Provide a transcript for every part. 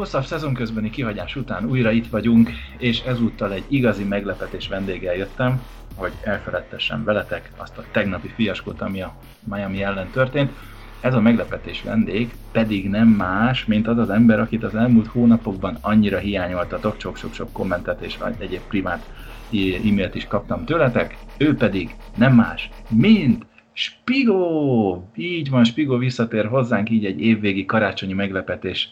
Hosszabb szezon közbeni kihagyás után újra itt vagyunk, és ezúttal egy igazi meglepetés vendéggel jöttem, hogy elfeledtessem veletek azt a tegnapi fiaskót, ami a Miami ellen történt. Ez a meglepetés vendég pedig nem más, mint az az ember, akit az elmúlt hónapokban annyira hiányoltatok, sok-sok-sok kommentet és egyéb primát e-mailt is kaptam tőletek. Ő pedig nem más, mint Spigó! Így van, Spigó visszatér hozzánk így egy évvégi karácsonyi meglepetés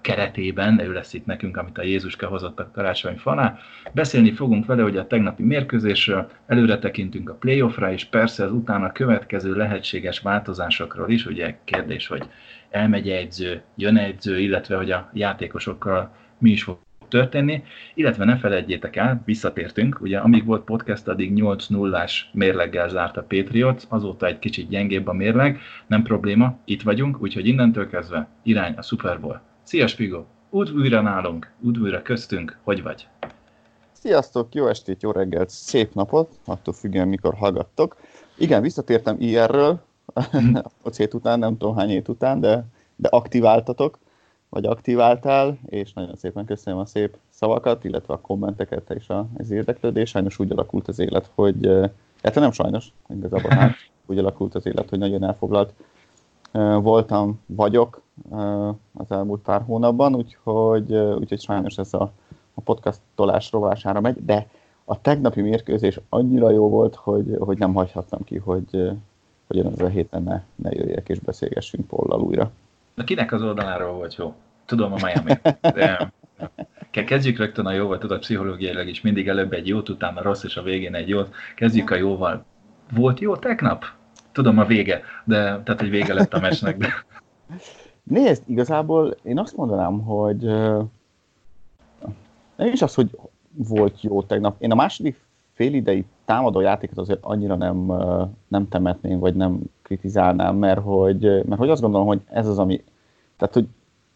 keretében, ő lesz itt nekünk, amit a Jézuska hozott a karácsony falá. Beszélni fogunk vele, hogy a tegnapi mérkőzésről, előre tekintünk a playoffra, és persze az utána következő lehetséges változásokról is, ugye kérdés, hogy elmegy egyző, jön egyző, illetve hogy a játékosokkal mi is fog történni, illetve ne felejtjétek el, visszatértünk, ugye amíg volt podcast, addig 8 0 mérleggel zárt a Patriots, azóta egy kicsit gyengébb a mérleg, nem probléma, itt vagyunk, úgyhogy innentől kezdve irány a Super Bowl. Szia Spigo! Úgy újra nálunk, úgy újra köztünk, hogy vagy? Sziasztok, jó estét, jó reggelt, szép napot, attól függően mikor hallgattok. Igen, visszatértem ilyenről, a hét után, nem tudom hány hét után, de, de aktiváltatok, vagy aktiváltál, és nagyon szépen köszönöm a szép szavakat, illetve a kommenteket és az érdeklődés. Sajnos úgy alakult az élet, hogy, hát nem sajnos, igazából hát úgy alakult az élet, hogy nagyon elfoglalt voltam, vagyok az elmúlt pár hónapban, úgyhogy, úgyhogy sajnos ez a, a podcast tolás rovására megy, de a tegnapi mérkőzés annyira jó volt, hogy, hogy nem hagyhattam ki, hogy, hogy ez a héten ne, ne jöjjek és beszélgessünk Pollal újra. Na kinek az oldaláról volt jó? Tudom, a Miami. De, kezdjük rögtön a jóval, tudod, pszichológiailag is mindig előbb egy jót, utána rossz, és a végén egy jót. Kezdjük a jóval. Volt jó tegnap? Tudom, a vége, de tehát egy vége lett a mesnek, de... Nézd, igazából én azt mondanám, hogy nem is az, hogy volt jó tegnap. Én a második fél idei támadó játékot azért annyira nem, nem temetném, vagy nem kritizálnám, mert hogy, mert hogy azt gondolom, hogy ez az, ami, tehát hogy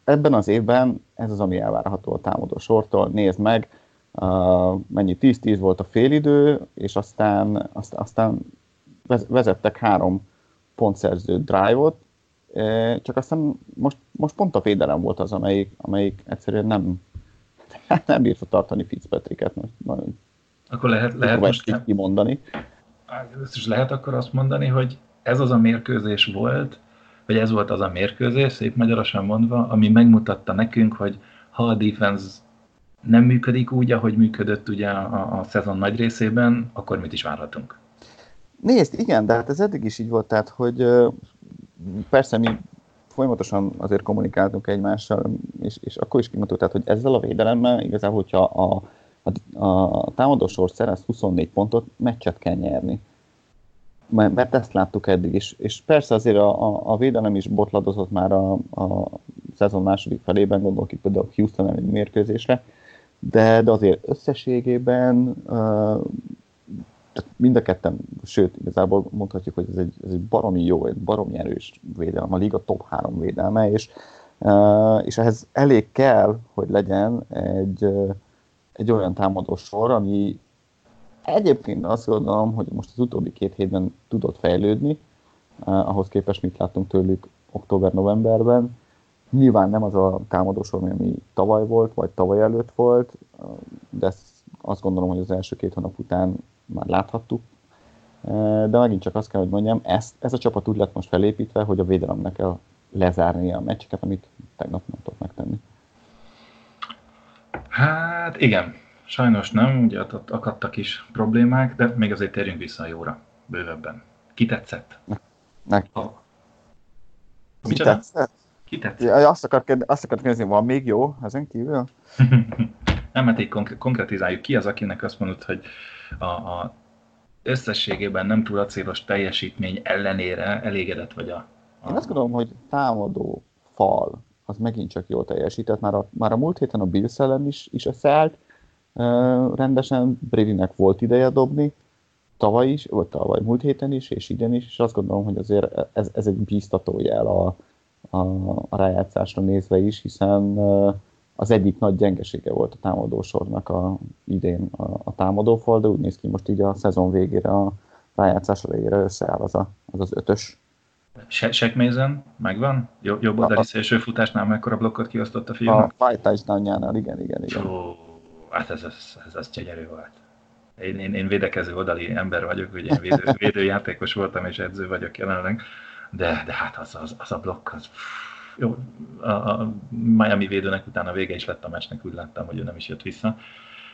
ebben az évben ez az, ami elvárható a támadó sortól. Nézd meg, mennyi 10-10 volt a félidő, és aztán, aztán, aztán vezettek három pontszerző drive-ot, csak aztán most, most pont a védelem volt az, amelyik, amelyik egyszerűen nem, nem bírta tartani Fitzpatricket. Most nagyon akkor lehet, lehet most kimondani. Ezt is lehet akkor azt mondani, hogy ez az a mérkőzés volt, vagy ez volt az a mérkőzés, szép magyarosan mondva, ami megmutatta nekünk, hogy ha a defense nem működik úgy, ahogy működött ugye a, a szezon nagy részében, akkor mit is várhatunk? Nézd, igen, de hát ez eddig is így volt, tehát, hogy persze mi folyamatosan azért kommunikáltunk egymással, és, és akkor is kimondtuk, tehát, hogy ezzel a védelemmel igazából, hogyha a, a, a támadósor szerez 24 pontot, meccset kell nyerni. Mert, ezt láttuk eddig is. És persze azért a, a, a védelem is botladozott már a, a szezon második felében, gondolok itt például Houston elleni mérkőzésre, de, de azért összességében uh, mind a ketten, sőt, igazából mondhatjuk, hogy ez egy, ez egy baromi jó, egy baromi erős védelem, a liga top három védelme, és, uh, és ehhez elég kell, hogy legyen egy, uh, egy olyan támadó sor, ami egyébként azt gondolom, hogy most az utóbbi két hétben tudott fejlődni, uh, ahhoz képest mit láttunk tőlük október-novemberben. Nyilván nem az a támadó sor, ami tavaly volt, vagy tavaly előtt volt, de azt gondolom, hogy az első két hónap után már láthattuk, de megint csak azt kell, hogy mondjam, ezt, ez a csapat úgy lett most felépítve, hogy a védelemnek kell lezárni a meccseket, amit tegnap nem tudott megtenni. Hát igen, sajnos nem, ugye ott akadtak is problémák, de még azért térjünk vissza a jóra, bővebben. Ki tetszett? Neki. Ha. Ki tetszett? Ki tetszett? Ja, azt akart, azt akart kérdezni, van még jó ezen kívül? nem, hát így konk- konkretizáljuk ki az, akinek azt mondod, hogy a, a összességében nem túl acélos teljesítmény ellenére elégedett vagy a, Én azt gondolom, hogy támadó fal az megint csak jól teljesített. Már a, már a múlt héten a Bills ellen is, is összeállt, rendesen Bradynek volt ideje dobni, tavaly is, vagy tavaly múlt héten is, és idén is, és azt gondolom, hogy azért ez, ez egy bíztató jel a, a, a rájátszásra nézve is, hiszen az egyik nagy gyengesége volt a támadósornak a, idén a, a támadófal, de úgy néz ki most így a szezon végére, a rájátszás végére összeáll az a, az, az ötös. Sekmézen megvan? Jobb, jobb oldali szélső futásnál mekkora blokkot kiosztott a fiúnak? A fight touchdownjánál, igen, igen, igen. Ó, hát ez, ez, ez, ez gyönyörű volt. Én, én, én védekező oldali ember vagyok, ugye én védő, védőjátékos voltam és edző vagyok jelenleg, de, de hát az, az, az a blokk, az, jó, a, a Miami védőnek utána vége is lett a meccsnek, úgy láttam, hogy ő nem is jött vissza.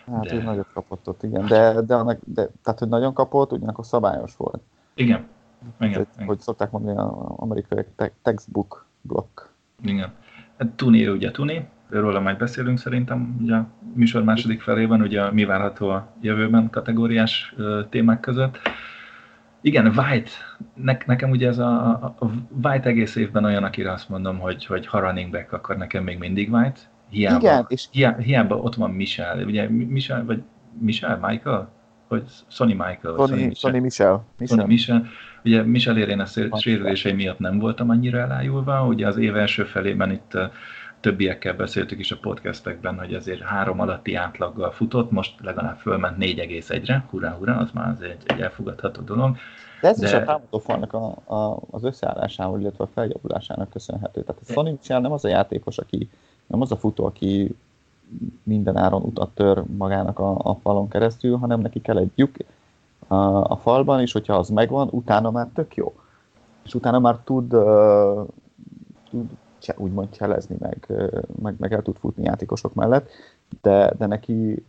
Hát de... ő nagyot kapott ott, igen, de, de, annak, de tehát, hogy nagyon kapott, ugyanakkor szabályos volt. Igen. igen, hogy, igen. hogy szokták mondani az amerikai textbook blokk. Igen. Hát Tuni, ugye Tuni, róla majd beszélünk szerintem ugye a műsor második felében, ugye mi várható a jövőben kategóriás témák között. Igen, White, ne, nekem ugye ez a, a White egész évben olyan, akire azt mondom, hogy, hogy ha running back, akkor nekem még mindig White. Hiába, Igen, és... hiába, hiába ott van Michel, ugye Michel, vagy Michel, Michael? Vagy Sonny Michael? Sonny, Sonny Michel. Sonny Michel. Michel. Sonny Michel. Ugye Michel érén a sérülései miatt nem voltam annyira elájulva, ugye az év első felében itt többiekkel beszéltük is a podcastekben, hogy azért három alatti átlaggal futott, most legalább fölment 4,1-re, hurrá, hurrá, az már az egy, egy elfogadható dolog. De ez de... is a támadófalnak a, a, az összeállásához, illetve a feljavulásának köszönhető. Tehát a Sonny Michel nem az a játékos, aki nem az a futó, aki minden áron utat tör magának a, a falon keresztül, hanem neki kell egy lyuk a, a falban, és hogyha az megvan, utána már tök jó. És utána már tud, uh, tud úgymond cselezni, meg, meg, meg el tud futni játékosok mellett, de, de neki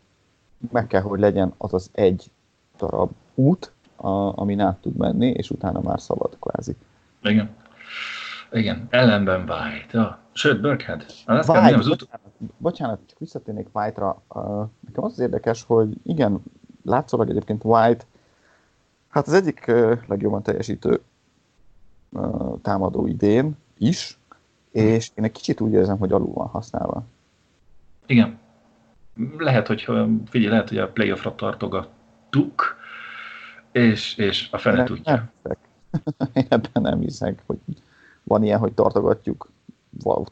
meg kell, hogy legyen az az egy darab út, a, amin át tud menni, és utána már szabad kvázi. Igen. Igen, ellenben White. Ja. Sőt, Burkhead. White, bocsánat, ut- bocsánat, csak visszatérnék White-ra. Uh, nekem az az érdekes, hogy igen, látszólag egyébként White, hát az egyik uh, legjobban teljesítő uh, támadó idén is, és én egy kicsit úgy érzem, hogy alul van használva. Igen. Lehet, hogy figyelj, lehet, hogy a playoffra tartogattuk, és, és a fele nem, tudja. Nem én ebben nem hiszek, hogy van ilyen, hogy tartogatjuk,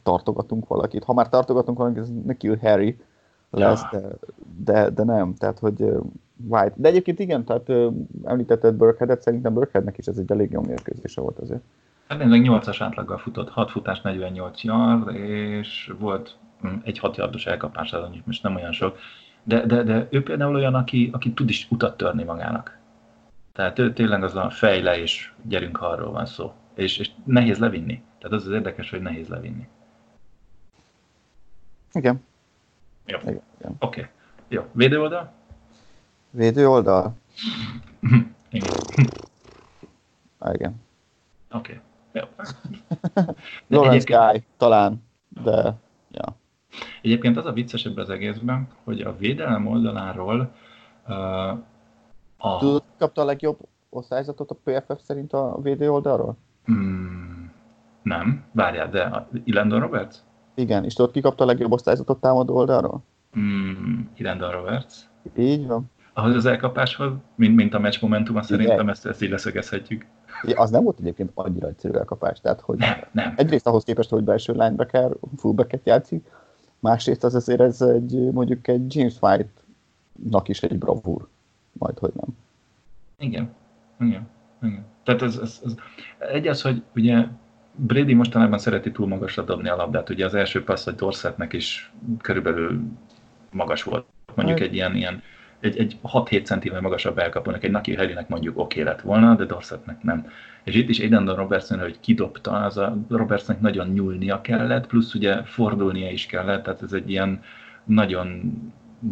tartogatunk valakit. Ha már tartogatunk valakit, ez neki Harry lesz, ja. de, de, de, nem. Tehát, hogy White. De egyébként igen, tehát említetted Burkheadet, szerintem Burkheadnek is ez egy elég jó mérkőzése volt azért. Hát nézd, 8-as átlaggal futott, 6 futás, 48 yard, és volt hm, egy 6 yardos elkapás, az most nem olyan sok. De, de, de ő például olyan, aki, aki tud is utat törni magának. Tehát ő tényleg az a fejle, és gyerünk, arról van szó. És, és nehéz levinni. Tehát az az érdekes, hogy nehéz levinni. Igen. Jó. Igen, igen. Oké. Okay. Jó. Védő oldal? Védő oldal? igen. Ah, igen. Oké. Okay. Lawrence Guy, talán, de ja. Egyébként az a viccesebb az egészben, hogy a védelem oldaláról uh, a... Tudod, kapta a legjobb osztályzatot a PFF szerint a védő oldalról? Mm, nem, várjál, de a Ilandon Roberts? Igen, és tudod, ki kapta a legjobb osztályzatot támadó oldalról? Mm, Ilandon Roberts. Így van. Ahhoz az elkapáshoz, mint, mint a meccs momentuma, szerintem ezt, ezt így leszögezhetjük. Az nem volt egyébként annyira egyszerű elkapás, tehát hogy nem, nem. egyrészt ahhoz képest, hogy belső linebacker, fullbacket játszik, másrészt az azért ez egy, mondjuk egy James White-nak is egy bravúr, majd hogy nem. Igen, igen, igen. Tehát ez, ez, ez, egy az, hogy ugye Brady mostanában szereti túl magasra dobni a labdát. Ugye az első passz, hogy Dorsetnek is körülbelül magas volt. Mondjuk hát- egy ilyen, ilyen egy, egy 6-7 centivel magasabb elkapónak, egy Naki Helinek mondjuk oké okay lett volna, de Dorsetnek nem. És itt is Aiden Robertson, hogy kidobta, az a Robertsonnak nagyon nyúlnia kellett, plusz ugye fordulnia is kellett, tehát ez egy ilyen nagyon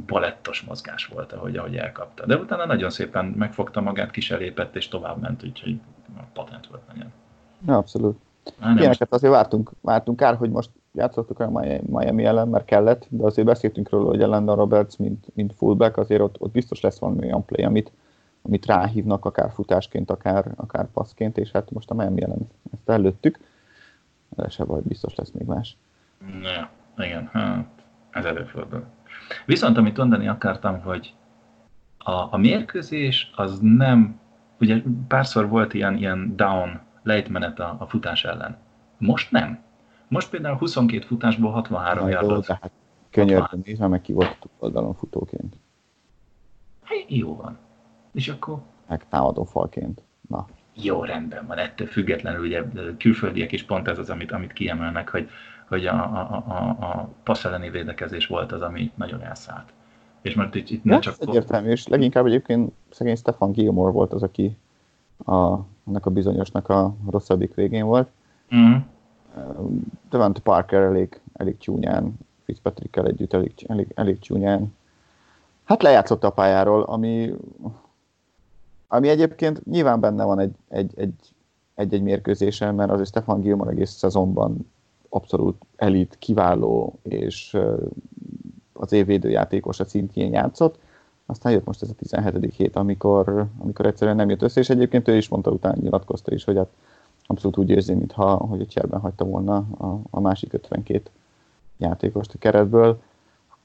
balettos mozgás volt, ahogy, ahogy elkapta. De utána nagyon szépen megfogta magát, kiselépett és tovább ment, úgyhogy patent volt nagyon. Ja, abszolút. Ilyeneket azért vártunk, vártunk kár, hogy most játszottuk a Miami ellen, mert kellett, de azért beszéltünk róla, hogy Landon Roberts, mint, mint fullback, azért ott, ott biztos lesz valami olyan play, amit, amit ráhívnak, akár futásként, akár, akár passzként, és hát most a Miami ellen ezt előttük. se vagy, biztos lesz még más. Ne, igen, hát ez előfordul. Viszont amit mondani akartam, hogy a, a mérkőzés az nem, ugye párszor volt ilyen, ilyen down lejtmenet a, a futás ellen. Most nem. Most például 22 futásból 63 yardot. Hát könyörgöm, nézve meg ki volt oldalon futóként. Hát, jó van. És akkor? Meg támadó falként. Na. Jó, rendben van. Ettől függetlenül ugye külföldiek is pont ez az, amit, amit kiemelnek, hogy, hogy a, a, a, a passz elleni védekezés volt az, ami nagyon elszállt. És mert itt, itt nem csak... Egyértelmű, és leginkább egyébként szegény Stefan Gilmore volt az, aki a, annak a bizonyosnak a rosszabbik végén volt. Mm. Devante Parker elég, elég csúnyán, Fitzpatrickkel együtt elég, elég, elég csúnyán. Hát lejátszott a pályáról, ami, ami egyébként nyilván benne van egy, egy, egy, egy-egy mérkőzésen, mert azért Stefan Gilmore egész szezonban abszolút elit, kiváló, és az évvédőjátékos a szintjén játszott. Aztán jött most ez a 17. hét, amikor, amikor egyszerűen nem jött össze, és egyébként ő is mondta, utána nyilatkozta is, hogy hát abszolút úgy érzi, mintha hogy a cserben hagyta volna a, a másik 52 játékost a keretből.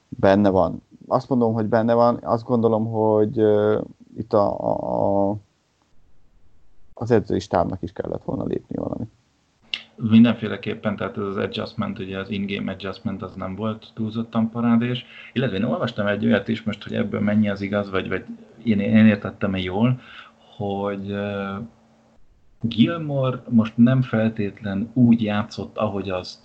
Benne van. Azt mondom, hogy benne van. Azt gondolom, hogy uh, itt a, a, az edzői stábnak is kellett volna lépni valamit. Mindenféleképpen, tehát ez az adjustment, ugye az in-game adjustment az nem volt túlzottan parádés, illetve én olvastam egy olyat is most, hogy ebből mennyi az igaz, vagy, vagy én, én értettem-e jól, hogy Gilmore most nem feltétlen úgy játszott, ahogy azt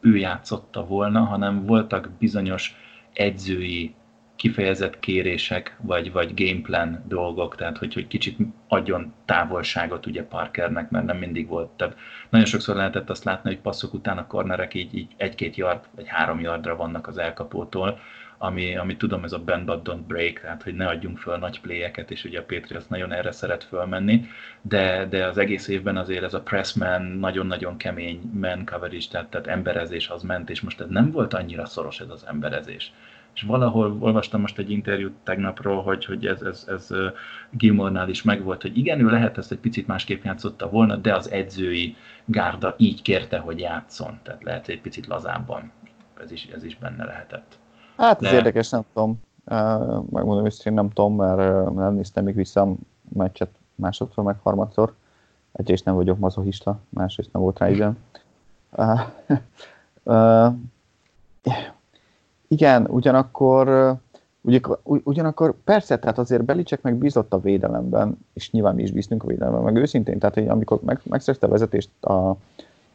ő játszotta volna, hanem voltak bizonyos edzői kifejezett kérések, vagy, vagy gameplan dolgok, tehát hogy, hogy kicsit adjon távolságot ugye Parkernek, mert nem mindig volt. Tehát nagyon sokszor lehetett azt látni, hogy passzok után a cornerek így, így egy-két yard, vagy három yardra vannak az elkapótól, ami, ami tudom, ez a bend but don't break, tehát hogy ne adjunk föl nagy pléjeket, és ugye a Patriots nagyon erre szeret fölmenni, de, de az egész évben azért ez a pressman nagyon-nagyon kemény man coverage, tehát, tehát emberezés az ment, és most ez nem volt annyira szoros ez az emberezés. És valahol olvastam most egy interjút tegnapról, hogy, hogy ez, ez, ez Gilmore-nál is megvolt, hogy igen, ő lehet ezt egy picit másképp játszotta volna, de az edzői gárda így kérte, hogy játszon, tehát lehet, hogy egy picit lazábban. Ez is, ez is benne lehetett. Hát ez de... érdekes, nem tudom. Megmondom én nem tudom, mert nem néztem még vissza a meccset másodszor, meg harmadszor. Egyrészt nem vagyok mazohista, másrészt nem volt rá időm. Uh, uh, igen, ugyanakkor, ugyanakkor persze, tehát azért Belicek meg bízott a védelemben, és nyilván mi is bíztunk a védelemben, meg őszintén, tehát hogy amikor meg, megszerezte a vezetést a,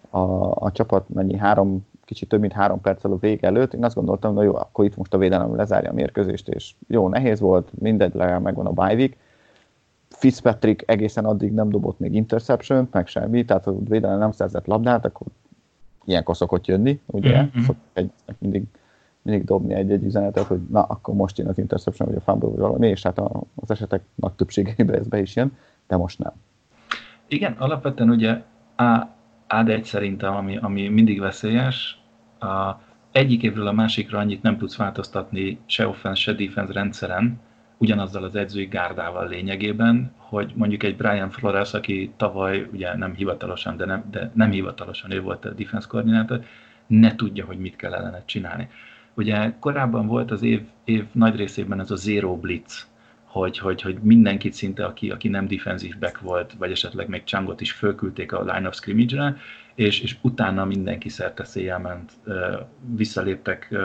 a, a csapat mennyi három, kicsit több mint három perccel a vég előtt, én azt gondoltam, hogy jó, akkor itt most a védelem lezárja a mérkőzést, és jó, nehéz volt, mindegy, legalább megvan a bye Fitzpatrick egészen addig nem dobott még interception meg semmi, tehát a védelem nem szerzett labdát, akkor ilyenkor szokott jönni, ugye? Mm-hmm. Szokott egy, mindig mindig dobni egy-egy üzenetet, hogy na, akkor most jön az interception, vagy a fumble, vagy valami, és hát az esetek nagy többségében ez be is jön, de most nem. Igen, alapvetően ugye A, ad egy szerintem, ami, ami mindig veszélyes, a, egyik évről a másikra annyit nem tudsz változtatni se offense, se defense rendszeren, ugyanazzal az edzői gárdával lényegében, hogy mondjuk egy Brian Flores, aki tavaly ugye nem hivatalosan, de nem, de nem hivatalosan ő volt a defense koordinátor, ne tudja, hogy mit kell ellene csinálni. Ugye korábban volt az év, év nagy részében ez a zero blitz, hogy, hogy, hogy mindenkit szinte, aki, aki nem defensive back volt, vagy esetleg még Changot is fölküldték a line of scrimmage-re, és, és utána mindenki szerte széjjel ment, visszaléptek,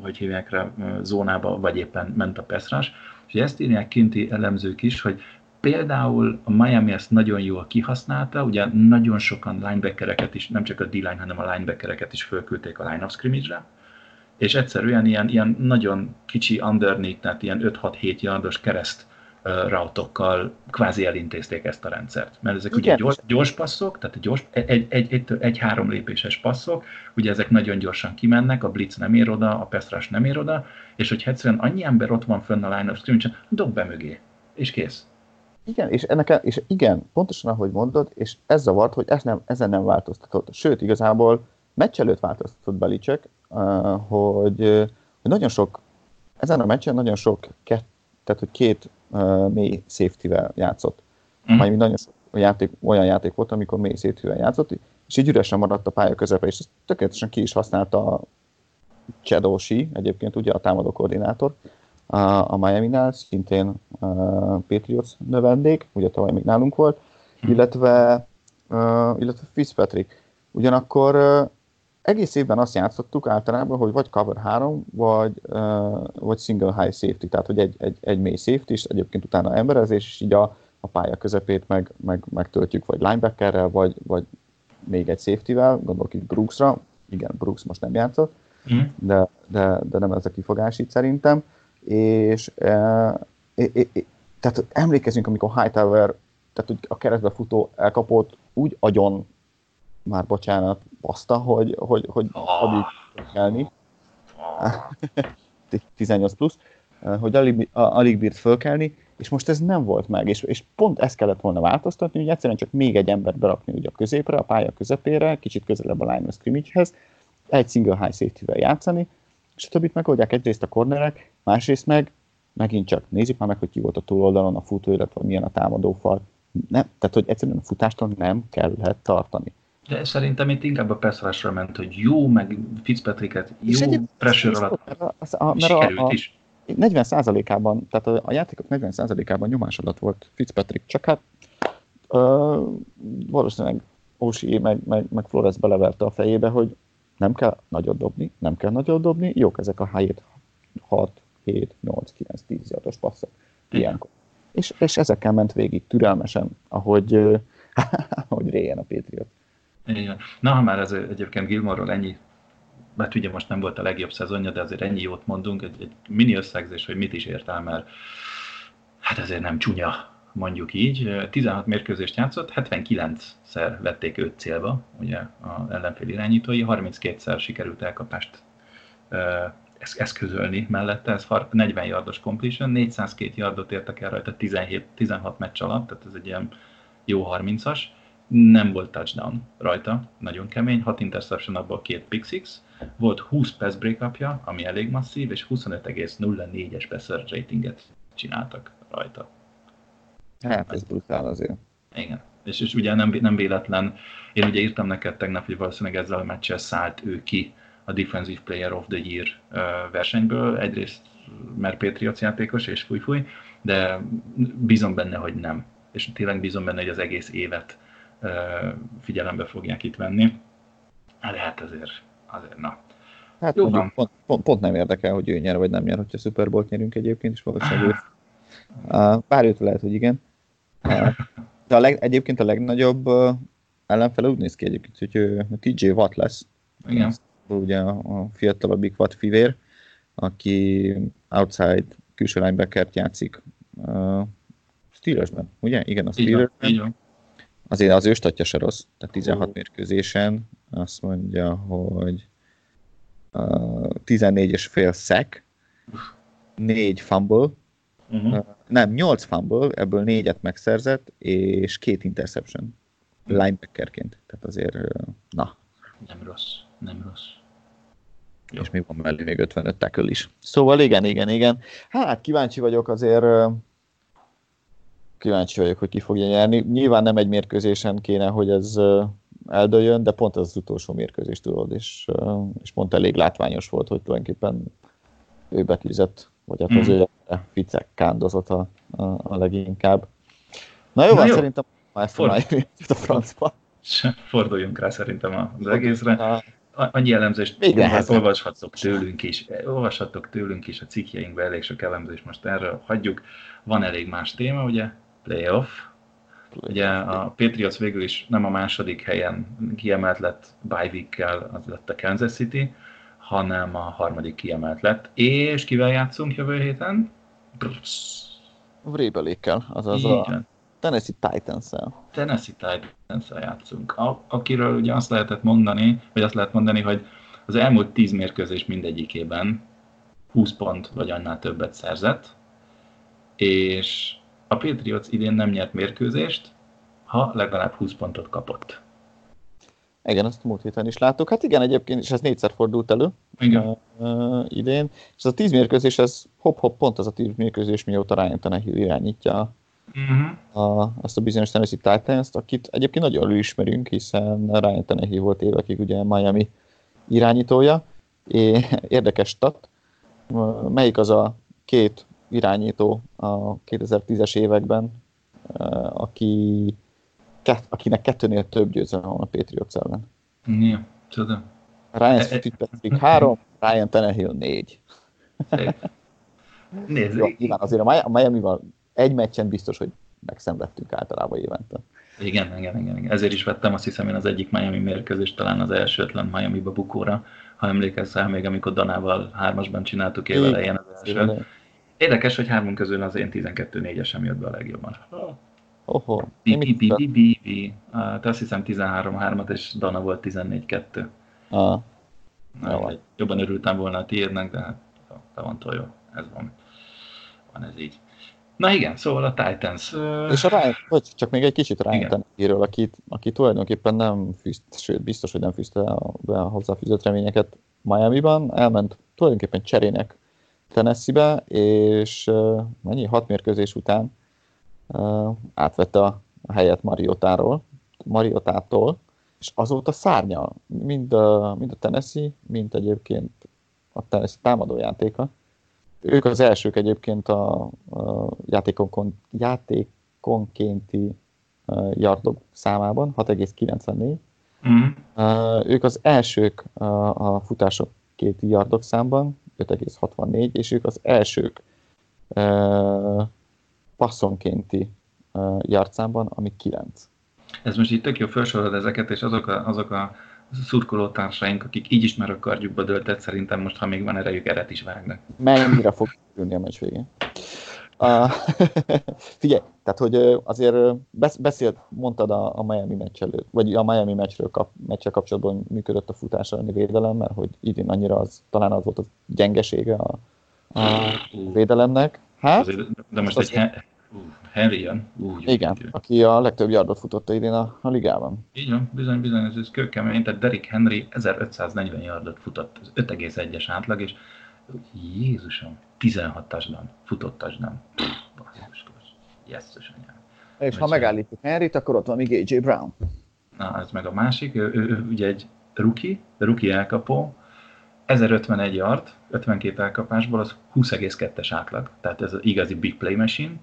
hogy hívják rá, zónába, vagy éppen ment a pass rush. És ezt írják kinti elemzők is, hogy például a Miami ezt nagyon jól kihasználta, ugye nagyon sokan linebackereket is, nem csak a D-line, hanem a linebackereket is fölküldték a line of scrimmage-re, és egyszerűen ilyen, ilyen nagyon kicsi underneath, tehát ilyen 5-6-7 yardos kereszt rautokkal kvázi elintézték ezt a rendszert. Mert ezek Igen. ugye gyors, gyors passzok, tehát gyors, egy, egy, egy, egy, egy három lépéses passzok, ugye ezek nagyon gyorsan kimennek, a blitz nem ér oda, a pass nem ér oda, és hogy egyszerűen annyi ember ott van fönn a line of scrimmage dob be mögé, és kész. Igen, és, ennek, és igen, pontosan ahogy mondod, és ez zavart, hogy ez nem, ezen nem változtatott. Sőt, igazából meccs előtt változtatott Belicek, hogy, hogy nagyon sok, ezen a meccsen nagyon sok, kett, tehát hogy két uh, mély safety-vel játszott. Mm. Majd nagyon sok játék, olyan játék volt, amikor mély safety-vel játszott, és így üresen maradt a pálya közepe, és ezt tökéletesen ki is használta Csedósi, egyébként ugye a támadó koordinátor, a, a Miami-nál, szintén uh, Patriots növendék, ugye tavaly még nálunk volt, hm. illetve, uh, illetve Fitzpatrick. Ugyanakkor uh, egész évben azt játszottuk általában, hogy vagy cover 3, vagy, uh, vagy single high safety, tehát hogy egy, egy, egy mély safety is, egyébként utána emberezés, és így a, a pálya közepét meg, meg, megtöltjük vagy linebackerrel, vagy, vagy még egy safety-vel, gondolok itt Brooksra, igen, Brooks most nem játszott, mm. de, de, de nem ez a kifogás itt szerintem, és e, e, e, tehát emlékezünk, amikor Hightower, tehát a keresztbe futó elkapott úgy agyon, már bocsánat, baszta, hogy, hogy, hogy oh. alig kelni. Oh. 18 plusz, hogy alig, alig bírt fölkelni, és most ez nem volt meg, és, és pont ezt kellett volna változtatni, hogy egyszerűen csak még egy embert berakni ugye a középre, a pálya közepére, kicsit közelebb a line of scrimmage-hez, egy single high safety-vel játszani, és a többit megoldják egyrészt a cornerek, másrészt meg megint csak nézzük már meg, hogy ki volt a túloldalon a futó, illetve milyen a támadófal. Nem, tehát, hogy egyszerűen a futástól nem kellett tartani. De szerintem itt inkább a pass ment, hogy jó, meg Fitzpatricket jó pressure alatt mert a, mert a, a, is. 40%-ában, tehát a, a játékok 40%-ában nyomás alatt volt Fitzpatrick, csak hát ö, valószínűleg Ósi meg, meg, meg Flores beleverte a fejébe, hogy nem kell nagyot dobni, nem kell nagyot dobni, jók ezek a 7, 6, 7, 8, 9, 10 yardos passzok ilyenkor. És, és ezekkel ment végig türelmesen, ahogy, ahogy régen a Patriot. Igen. Na, ha már ez egyébként Gilmore-ról ennyi mert ugye most nem volt a legjobb szezonja, de azért ennyi jót mondunk, egy, egy mini összegzés, hogy mit is értel, mert hát ezért nem csúnya, mondjuk így. 16 mérkőzést játszott, 79-szer vették őt célba, ugye az ellenfél irányítói, 32-szer sikerült elkapást eszközölni mellette, ez 40 yardos completion, 402 yardot értek el rajta 17, 16 meccs alatt, tehát ez egy ilyen jó 30-as. Nem volt touchdown rajta, nagyon kemény, 6 interception, abból két pick six, volt 20 pass breakupja, ami elég masszív, és 25,04-es passer ratinget csináltak rajta. Hát ez brutál azért. Igen. És, és ugye nem, nem véletlen, én ugye írtam neked tegnap, hogy valószínűleg ezzel a meccsel szállt ő ki a Defensive Player of the Year versenyből, egyrészt mert Patriots játékos, és fúj-fúj, de bízom benne, hogy nem. És tényleg bízom benne, hogy az egész évet figyelembe fogják itt venni. De hát azért azért na. Hát Jó, mondjuk, pont, pont, pont, nem érdekel, hogy ő nyer vagy nem nyer, hogyha Super Bowl nyerünk egyébként is valószínűleg. Uh, bár őt lehet, hogy igen. Uh, de a leg, egyébként a legnagyobb ellenfele úgy néz ki egyébként, hogy uh, TJ Watt lesz. Igen. Ugye a, fiatalabbik Watt fivér, aki outside külső linebackert játszik uh, Steelersben, ugye? Igen, a Steelersben. Azért az ő statja se rossz, tehát 16 oh. mérkőzésen azt mondja, hogy uh, 14 és fél sack, 4 fumble, uh-huh. uh, nem, 8 fumble, ebből 4-et megszerzett, és két interception uh-huh. linebackerként. Tehát azért, uh, na. Nem rossz, nem rossz. Jó. És még van mellé még 55 tackle is. Szóval igen, igen, igen. Hát kíváncsi vagyok azért, kíváncsi vagyok, hogy ki fogja nyerni. Nyilván nem egy mérkőzésen kéne, hogy ez eldőjön, de pont ez az utolsó mérkőzés, tudod, és, és pont elég látványos volt, hogy tulajdonképpen ő betűzött, vagy hát az mm. ő ficek kándozott a, a, a leginkább. Na jó, Na jó. szerintem már ezt Ford... a francba. Forduljunk rá szerintem az egészre. Annyi elemzést hát olvashattok tőlünk is, olvashattok tőlünk is a cikkjeinkben, elég sok elemzést most erről hagyjuk. Van elég más téma, ugye? Playoff, Ugye a Patriots végül is nem a második helyen kiemelt lett bye week az lett a Kansas City, hanem a harmadik kiemelt lett. És kivel játszunk jövő héten? Vrébelékkel, azaz a Tennessee Titans-el. Tennessee Titans-el játszunk. A, akiről ugye azt lehetett mondani, vagy azt lehet mondani, hogy az elmúlt 10 mérkőzés mindegyikében 20 pont vagy annál többet szerzett, és a Patriots idén nem nyert mérkőzést, ha legalább 20 pontot kapott. Igen, azt múlt héten is láttuk. Hát igen, egyébként, és ez négyszer fordult elő igen. Uh, idén. És ez a tíz mérkőzés, ez hop-hop pont az a tíz mérkőzés, mióta Ryan Tannehill irányítja uh-huh. a, azt a bizonyos Tennessee Titans-t, akit egyébként nagyon ismerünk, hiszen Ryan Tannehill volt évekig ugye Miami irányítója. É, érdekes stat, melyik az a két irányító a 2010-es években, aki, akinek kettőnél több győzelme van a Patriots ellen. Ja, tudom. Ryan e- e- Fitzpatrick három, Ryan Tannehill négy. Nézd, Jó, nyilván azért a Miami-val egy meccsen biztos, hogy megszenvedtünk általában évente. Igen, igen, igen, igen. Ezért is vettem azt hiszem én az egyik Miami mérkőzést, talán az elsőtlen Miami-ba bukóra, ha emlékezzel még, amikor Danával hármasban csináltuk évelején az első. Érdekes, hogy hármunk közül az én 12-4-esem jött be a legjobban. Oho. Te azt hiszem 13-3-at, és Dana volt 14-2. Ah. Jobban örültem volna a tiédnek, de hát te van jó. Ez van. Van ez így. Na igen, szóval a Titans... És a Ryan, vagy csak még egy kicsit Ryan Tannehill, akit, aki tulajdonképpen nem fűzt, sőt, biztos, hogy nem fűzte be a hozzáfűzött reményeket Miami-ban, elment tulajdonképpen cserének Tennessee-be, és mennyi, hat mérkőzés után átvette a helyet Mariotáról, Mariotától, és azóta szárnyal, mind a, mind a Tennessee, mind egyébként a Tennessee támadójátéka. Ők az elsők egyébként a, a játékonkon, játékonkénti yardok számában, 6,94. Mm. Uh, ők az elsők a futások két yardok számban, 5,64, és ők az elsők uh, passzonkénti uh, yardszámban, ami 9. Ez most itt tök jó felsorolod ezeket, és azok a, azok a szurkolótársaink, akik így is már a kardjukba döltett, szerintem most, ha még van erejük, eret is vágnak. Mennyire fog ülni a meccs végén. Uh, figyelj, tehát hogy azért beszélt, mondtad a, a Miami meccs előtt, vagy a Miami meccsről kap, meccsel kapcsolatban, működött a futás elleni védelem, mert hogy idén annyira az, talán az volt a gyengesége a, a védelemnek. Hát, azért, de most egy, Henry jön. Úgy, Igen, úgy. aki a legtöbb yardot futotta idén a, a ligában. Így van, bizony, bizony, ez, ez kőkemény. Tehát Derek Henry 1540 yardot futott, ez 5,1-es átlag, és Jézusom, 16 touchdown, futott touchdown. Jesszus anyám. És ha megállítjuk Henryt, akkor ott van még AJ Brown. Na, ez meg a másik, ő, ő, ő ugye egy rookie, rookie elkapó, 1051 yard, 52 elkapásból, az 20,2-es átlag, tehát ez az igazi big play machine,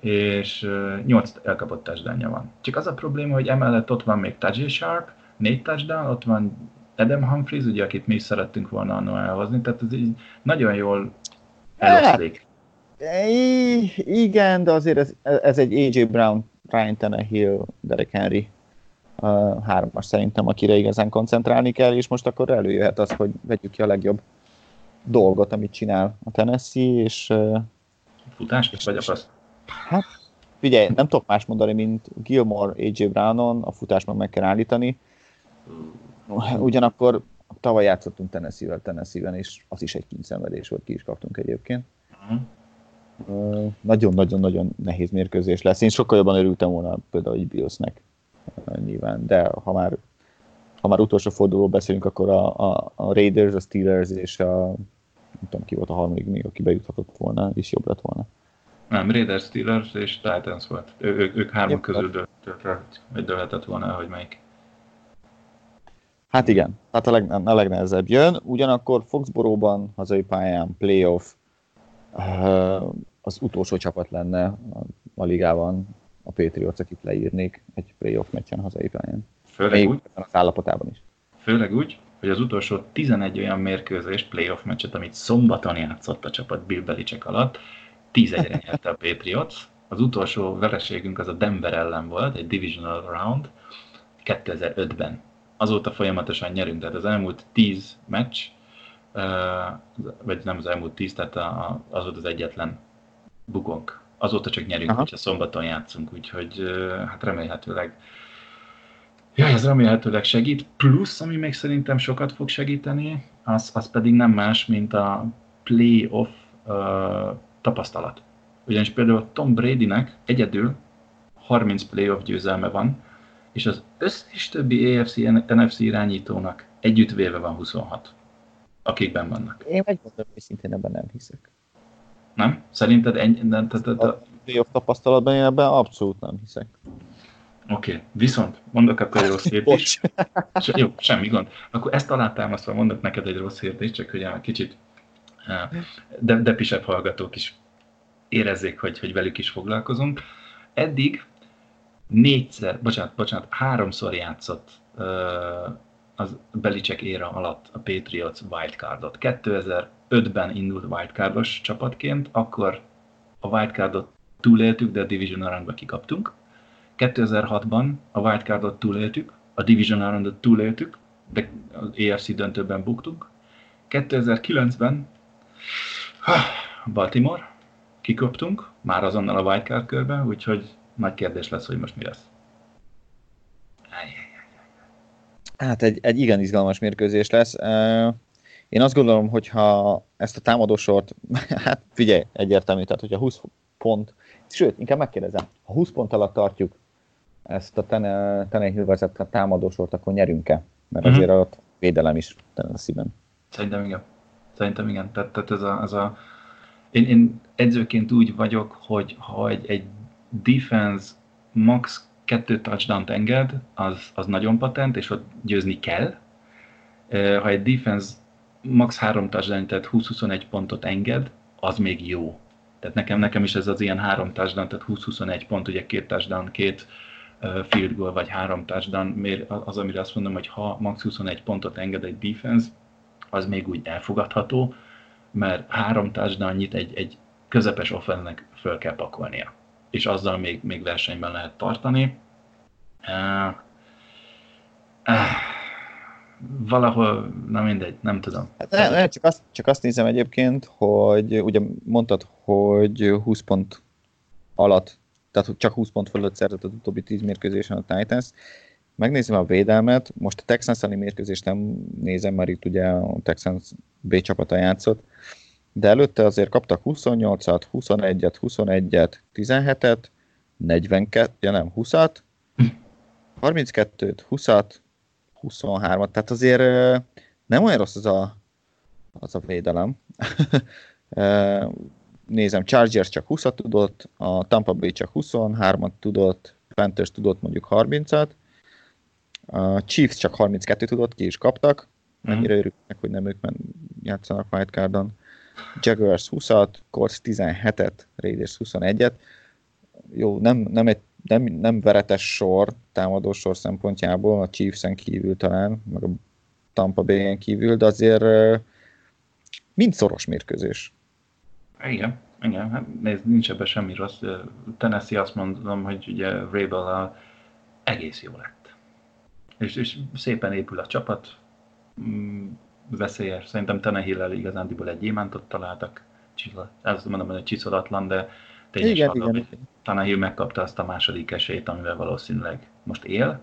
és 8 elkapott touchdownja van. Csak az a probléma, hogy emellett ott van még Tajay Sharp, 4 touchdown, ott van Adam Humphries, ugye, akit mi is szerettünk volna annól elhozni, tehát ez így nagyon jól eloszlik. Igen, de azért ez, ez egy AJ Brown, Ryan Tannehill, Derek Henry uh, hármas szerintem, akire igazán koncentrálni kell, és most akkor előjöhet az, hogy vegyük ki a legjobb dolgot, amit csinál a Tennessee, és... Uh, Futás, vagy a passz? Hát, figyelj, nem tudok más mondani, mint Gilmore, AJ Brownon, a futást meg meg kell állítani. Ugyanakkor tavaly játszottunk Tennessee-vel, Tennessee-ben, és az is egy kínszenvedés volt, ki is kaptunk egyébként. Nagyon-nagyon-nagyon nehéz mérkőzés lesz. Én sokkal jobban örültem volna például egy Billsnek nyilván, de ha már, ha már utolsó fordulóról beszélünk, akkor a, a, a Raiders, a Steelers és a nem tudom ki volt a harmadik még, aki bejuthatott volna, és jobb lett volna. Nem, Raiders, Steelers és Titans volt. Ő, ők, ők hármak közül dölt, vagy dölhetett volna, hogy melyik. Hát igen, hát a, leg, a legnehezebb jön. Ugyanakkor Foxboróban, hazai pályán, playoff, az utolsó csapat lenne a, a ligában, a Patriots, akit leírnék egy playoff meccsen hazai pályán. Főleg Még úgy, az állapotában is. Főleg úgy, hogy az utolsó 11 olyan mérkőzés, playoff meccset, amit szombaton játszott a csapat Bill Belichick alatt, 10-1-re nyerte a Patriots. Az utolsó vereségünk az a Denver ellen volt, egy divisional round, 2005-ben. Azóta folyamatosan nyerünk, tehát az elmúlt 10 meccs, vagy nem az elmúlt 10, tehát az volt az egyetlen bukónk. Azóta csak nyerünk, Aha. hogyha szombaton játszunk, úgyhogy hát remélhetőleg Ja, ez remélhetőleg segít. Plusz, ami még szerintem sokat fog segíteni, az, az pedig nem más, mint a playoff uh, tapasztalat. Ugyanis például Tom Bradynek egyedül 30 playoff győzelme van, és az összes többi AFC, NFC irányítónak együttvéve van 26, akikben vannak. Én megmondom, hogy szintén ebben nem hiszek. Nem? Szerinted ennyi? De, de, de, de... playoff tapasztalatban én ebben abszolút nem hiszek. Oké, okay. viszont mondok akkor egy rossz hírt is. Jó, semmi gond. Akkor ezt alátámasztva mondok neked egy rossz hírt is, csak hogy egy kicsit de, depisebb hallgatók is érezzék, hogy, hogy velük is foglalkozunk. Eddig négyszer, bocsánat, bocsánat, háromszor játszott uh, az Belicek éra alatt a Patriots wildcardot. 2005-ben indult wildcardos csapatként, akkor a wildcardot túléltük, de a Division roundba kikaptunk. 2006-ban a wildcardot túléltük, a Division roundot túléltük, de az AFC döntőben buktunk. 2009-ben Baltimore, kikoptunk, már azonnal a wildcard körben, úgyhogy nagy kérdés lesz, hogy most mi lesz. Hát egy, egy igen izgalmas mérkőzés lesz. Én azt gondolom, hogy ha ezt a támadósort, hát figyelj, egyértelmű, tehát hogyha 20 pont, sőt, inkább megkérdezem, ha 20 pont alatt tartjuk ezt a Tenehill vezet támadósort, akkor nyerünk-e? Mert uh-huh. azért a védelem is Tennessee-ben. Szerintem igen. Szerintem igen. Tehát, tehát ez a, ez a én, én edzőként úgy vagyok, hogy ha egy, egy defense max kettő touchdown enged, az, az nagyon patent, és ott győzni kell. Ha egy defense max három touchdown, tehát 20-21 pontot enged, az még jó. Tehát nekem, nekem is ez az ilyen három touchdown, tehát 20-21 pont, ugye két touchdown, két field goal, vagy három touchdown, az, amire azt mondom, hogy ha max 21 pontot enged egy defense, az még úgy elfogadható, mert három touchdownnyit egy, egy közepes offennek föl kell pakolnia. És azzal még, még versenyben lehet tartani. Uh, uh, valahol, na mindegy, nem tudom. Hát ne, ne, csak, azt, csak azt nézem egyébként, hogy ugye mondtad, hogy 20 pont alatt, tehát csak 20 pont fölött szerzett az utóbbi 10 mérkőzésen a Titans. Megnézem a védelmet, most a Texans elleni mérkőzést nem nézem, mert itt ugye a Texans B csapata játszott, de előtte azért kaptak 28-at, 21-et, 21-et, 17-et, 42, ja nem, 20-at, 32-t, 20-at, 23-at, tehát azért nem olyan rossz az a, az a védelem. Nézem, Chargers csak 20-at tudott, a Tampa Bay csak 23-at tudott, Panthers tudott mondjuk 30-at, a Chiefs csak 32 tudott, ki is kaptak, mennyire örülnek, hogy nem ők játszanak wildcardon. Jaguars 20-at, Colts 17-et, Raiders 21-et. Jó, nem, nem, egy, nem, nem veretes sor, támadó sor szempontjából, a Chiefs-en kívül talán, meg a Tampa Bay-en kívül, de azért mind szoros mérkőzés. Igen, igen, hát nézd, nincs ebben semmi rossz. Tennessee azt mondom, hogy ugye Rabel egész jó lett. És, és szépen épül a csapat, mm, veszélyes. Szerintem Tenehill-el igazándiból egy gyémántot találtak. Ezt mondom, hogy csiszolatlan, de tényleg igen, igen, igen. Tenehill megkapta azt a második esélyt, amivel valószínűleg most él.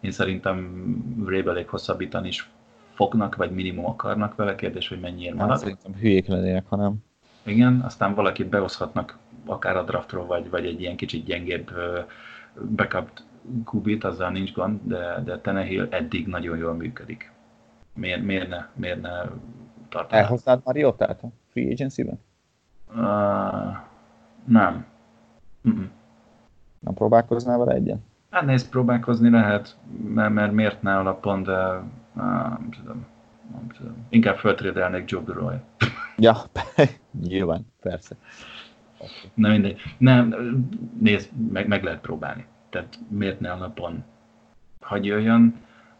Én szerintem Rébelék hosszabbítani is fognak, vagy minimum akarnak vele. Kérdés, hogy mennyiért hát, marad. Szerintem hülyék lennének, ha nem. Igen, aztán valakit behozhatnak akár a draftról, vagy, vagy egy ilyen kicsit gyengébb backup kubit, azzal nincs gond, de, de Tenehill eddig nagyon jól működik miért, miért ne, miért ne tartaná? Elhoznád Mariotát a free agency-ben? Uh, nem. Mm-mm. Nem próbálkoznál vele egyen? Hát nézd, próbálkozni lehet, mert, mert miért ne alapon, de uh, nem tudom. Nem tudom. Inkább föltrédelnék Joe Burrow. ja, nyilván, persze. Na mindegy. Nem, nézd, meg, meg lehet próbálni. Tehát miért ne alapon hagy jöjjön,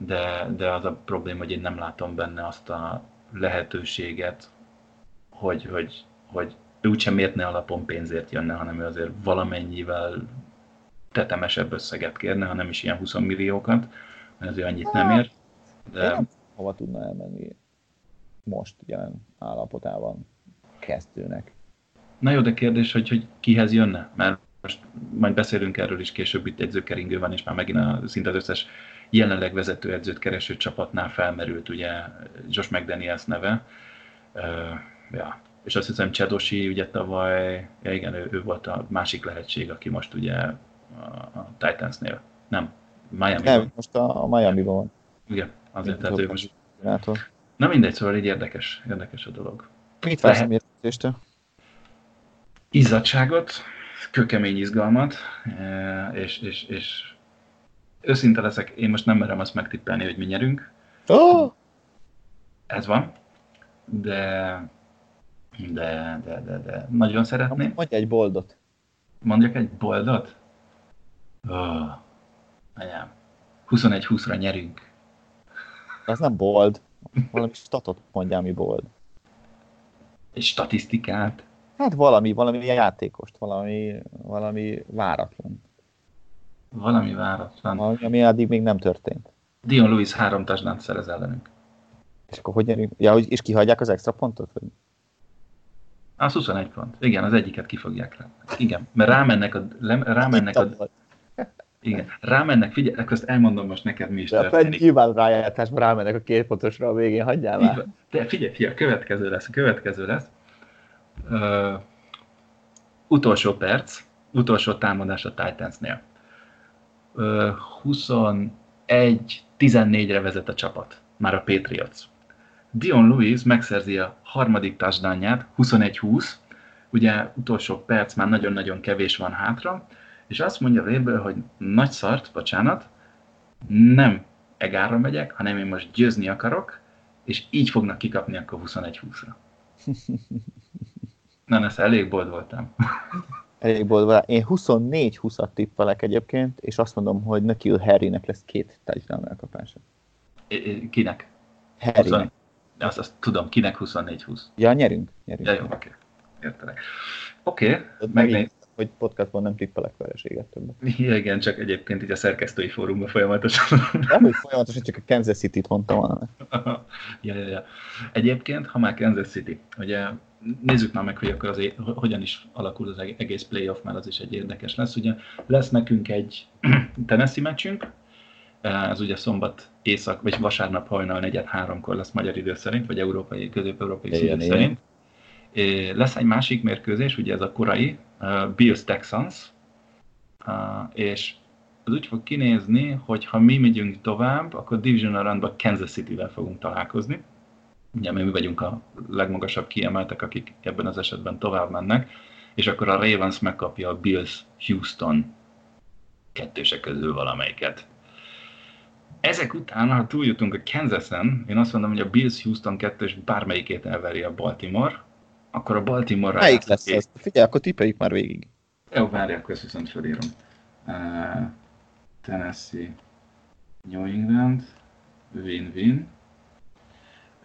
de, de az a probléma, hogy én nem látom benne azt a lehetőséget, hogy, hogy, hogy ő úgysem miért ne alapon pénzért jönne, hanem ő azért valamennyivel tetemesebb összeget kérne, ha nem is ilyen 20 milliókat, mert azért annyit nem ér. De... nem hova tudna elmenni most jelen állapotában kezdőnek. Na jó, de kérdés, hogy, hogy kihez jönne? Mert most majd beszélünk erről is később, itt edzőkeringő van, és már megint a, szinte az összes jelenleg vezetőedzőt kereső csapatnál felmerült ugye Josh McDaniels neve. Uh, ja. És azt hiszem Csedosi ugye tavaly, ja igen, ő, ő volt a másik lehetség, aki most ugye a, Titansnél. Nem, miami Nem, most a, a Miami-ban van. Igen, azért, tehát ő most... Na mindegy, szóval így érdekes, érdekes a dolog. Mit vársz a mérkőzéstől? Izzadságot, kökemény izgalmat, és, és, és őszinte leszek, én most nem merem azt megtippelni, hogy mi nyerünk. Oh! Ez van, de, de, de, de, de nagyon szeretném. Mondj egy boldot. Mondjak egy boldot? Oh, anyám, 21-20-ra nyerünk. Az nem bold. Valami statot mondjál, mi bold. Egy statisztikát. Hát valami, valami játékost, valami, valami váratlan. Valami váratlan. Valami, ami addig még nem történt. Dion Lewis három touchdown szerez ellenünk. És akkor hogy nyerünk? Ja, és kihagyják az extra pontot? Vagy? Az 21 pont. Igen, az egyiket kifogják rá. Igen, mert rámennek a... Rámennek a igen, rámennek, figyelj, akkor ezt elmondom most neked mi is De történik. Nyilván rájátásban rámennek a két pontosra a végén, hagyjál már. De figyelj, figyelj, a következő lesz, a következő lesz. Uh, utolsó perc, utolsó támadás a Titansnél. Uh, 21-14-re vezet a csapat, már a Patriots. Dion Lewis megszerzi a harmadik touchdownját, 21-20, ugye utolsó perc, már nagyon-nagyon kevés van hátra, és azt mondja Réből, hogy nagy szart, bocsánat, nem egára megyek, hanem én most győzni akarok, és így fognak kikapni akkor 21-20-ra. Na, ezt elég bold voltam. Elég bold voltam. Én 24-20-at tippelek egyébként, és azt mondom, hogy neki Harrynek lesz két touchdown elkapása. Kinek? Harrynek. Azt, azt tudom, kinek 24-20? Ja, nyerünk. nyerünk. Ja, jó, oké. Okay. Értelek. Oké, okay, megnéz hogy podcastban nem tippelek vereséget többet. Ja, igen, csak egyébként így a szerkesztői fórumban folyamatosan. Nem, hogy folyamatosan csak a Kansas City-t mondtam volna. ja, ja, ja. Egyébként, ha már Kansas City, ugye nézzük már meg, hogy akkor azért hogyan is alakul az egész playoff, mert az is egy érdekes lesz. Ugye lesz nekünk egy Tennessee meccsünk, ez ugye szombat éjszak, vagy vasárnap hajnal negyed háromkor lesz magyar idő szerint, vagy európai, közép-európai idő szerint. Lesz egy másik mérkőzés, ugye ez a korai, uh, Bills Texans, és az úgy fog kinézni, hogy ha mi megyünk tovább, akkor Division roundban Kansas City-vel fogunk találkozni. Ugye mi vagyunk a legmagasabb kiemeltek, akik ebben az esetben tovább mennek, és akkor a Ravens megkapja a Bills Houston kettősek közül valamelyiket. Ezek után, ha túljutunk a Kansas-en, én azt mondom, hogy a Bills Houston kettős bármelyikét elveri a Baltimore, akkor a Baltimore Melyik lesz ez? Figyelj, akkor tippeljük már végig. Jó, várj, akkor ezt viszont felírom. Uh, Tennessee, New England, win-win.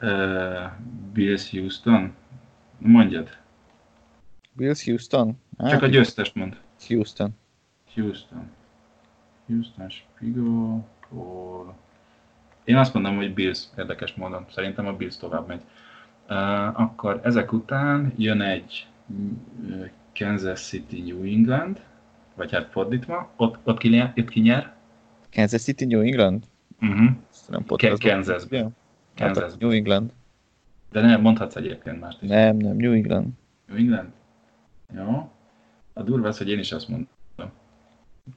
Uh, Bills Houston, mondjad. Bills Houston? Hát, Csak a győztest mond. Houston. Houston. Houston, Spigo, Paul. Én azt mondom, hogy Bills érdekes módon. Szerintem a Bills tovább megy. Uh, akkor ezek után jön egy Kansas City New England, vagy hát fordítva, ott, ott, ki, ott ki nyer? Kansas City New England? Uh-huh. Kansas. Ja. Kansas. Hát New England. De nem, mondhatsz egyébként mást is. Nem, nem, New England. New England? Jó. A durva az, hogy én is azt mondom.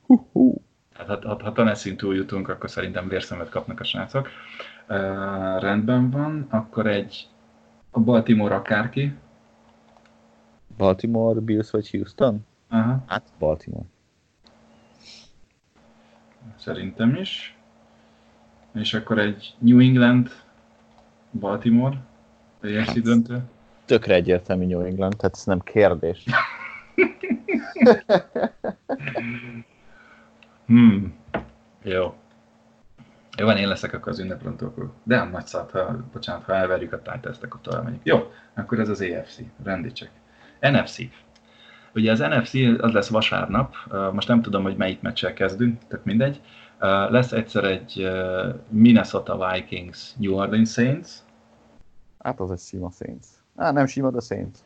Uh-huh. Hát, ha, ha, ha Tennessee túl jutunk, akkor szerintem vérszemet kapnak a srácok. Uh, rendben van, akkor egy a Baltimore akárki. Baltimore, Bills vagy Houston? Aha. Hát Baltimore. Szerintem is. És akkor egy New England, Baltimore, egy hát, döntő. Tökre egyértelmű New England, tehát ez nem kérdés. hmm. Jó. Jó, van, én leszek akkor az ünneprontó, akkor... De nem nagy szart, ha, bocsánat, ha elverjük a titans akkor tovább megyünk. Jó, akkor ez az EFC, rendi csak. NFC. Ugye az NFC az lesz vasárnap, most nem tudom, hogy melyik meccsel kezdünk, tehát mindegy. Lesz egyszer egy Minnesota Vikings New Orleans Saints. Hát az egy sima Saints. Á, nem sima, de Saints.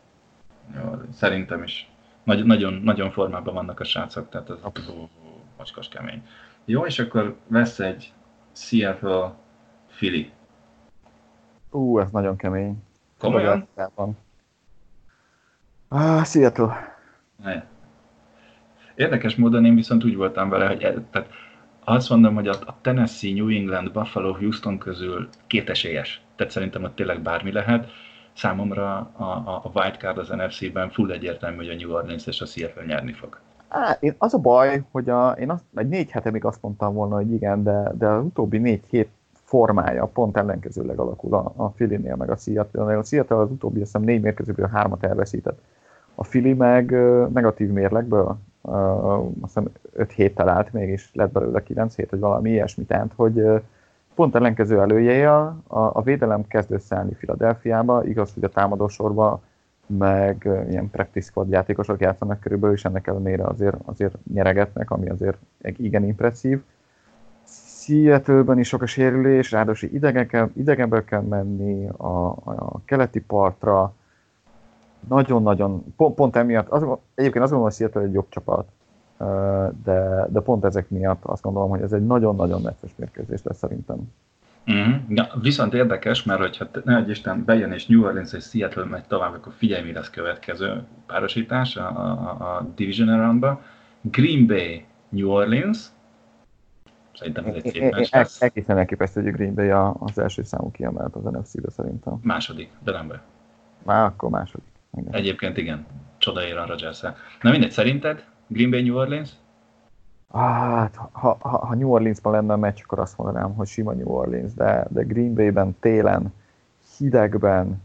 Jó, szerintem is. Nagy, nagyon, nagyon formában vannak a srácok, tehát az macskos kemény. Jó, és akkor lesz egy Seattle, Philly. Ú, ez nagyon kemény. Komolyan? Ah, Seattle. Ne. Érdekes módon én viszont úgy voltam vele, hogy tehát azt mondom, hogy a Tennessee, New England, Buffalo, Houston közül két esélyes. Tehát szerintem ott tényleg bármi lehet. számomra a, a, a wildcard az NFC-ben full egyértelmű, hogy a New Orleans és a Seattle nyerni fog. Én az a baj, hogy a, én azt, egy négy hete még azt mondtam volna, hogy igen, de, de az utóbbi négy hét formája pont ellenkezőleg alakul a, a Filinél meg a Seattle. A Seattle az utóbbi, azt hiszem négy mérkőzőből hármat elveszített. A Fili meg negatív mérlegből, azt hiszem 5 héttel állt még, és lett belőle 9 hét, vagy valami ilyesmi. Tehát, hogy pont ellenkező előjéje a, a védelem kezd összeállni Filadelfiába, igaz, hogy a támadósorba meg ilyen practice squad játékosok játszanak körülbelül, és ennek ellenére azért, azért nyeregetnek, ami azért igen impresszív. Seattle-ben is sok a sérülés, ráadásul idegenből kell menni a, a keleti partra, nagyon-nagyon, pont, pont emiatt, az, egyébként azt gondolom, hogy Seattle egy jobb csapat, de, de pont ezek miatt azt gondolom, hogy ez egy nagyon-nagyon necces mérkőzés lesz szerintem. Mm-hmm. Ja, viszont érdekes, mert hogyha ne egy Isten bejön és New Orleans és Seattle megy tovább, akkor figyelj, mi lesz következő párosítás a, a, a Division roundba. Green Bay, New Orleans, Szerintem ez egy szép meccs lesz. Egészen elképesztő, hogy Green Bay az első számú kiemelt az NFC-be szerintem. Második, de nem be. Már akkor második. Igen. Egyébként igen, csoda ér a rodgers Na mindegy, szerinted Green Bay New Orleans? Hát, ha, ha, ha New Orleansban lenne a meccs, akkor azt mondanám, hogy sima New Orleans, de, de Green Bay-ben télen, hidegben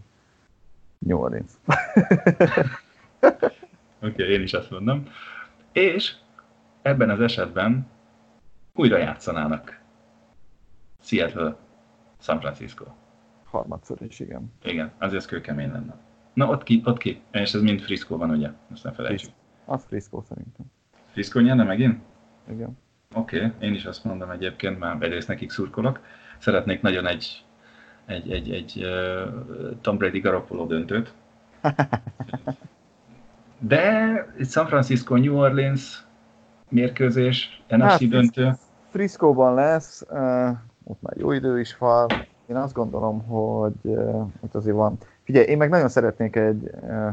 New Orleans. Oké, okay, én is azt mondom. És ebben az esetben újra játszanának Seattle, San Francisco. Harmadszor is, igen. Igen, azért kőkemény lenne. Na, ott ki, ott ki. És ez mind Frisco van, ugye? Azt ne felejtsük. Az Frisco szerintem. Frisco nyerne megint? Igen. Oké, okay. én is azt mondom egyébként, már egyrészt nekik szurkolok. Szeretnék nagyon egy, egy, egy, egy uh, Tom Brady Garoppolo döntőt. De San Francisco, New Orleans mérkőzés, NFC hát, döntő. Frisco-ban lesz, uh, ott már jó idő is van. Én azt gondolom, hogy uh, ott azért van. Figyelj, én meg nagyon szeretnék egy... Uh,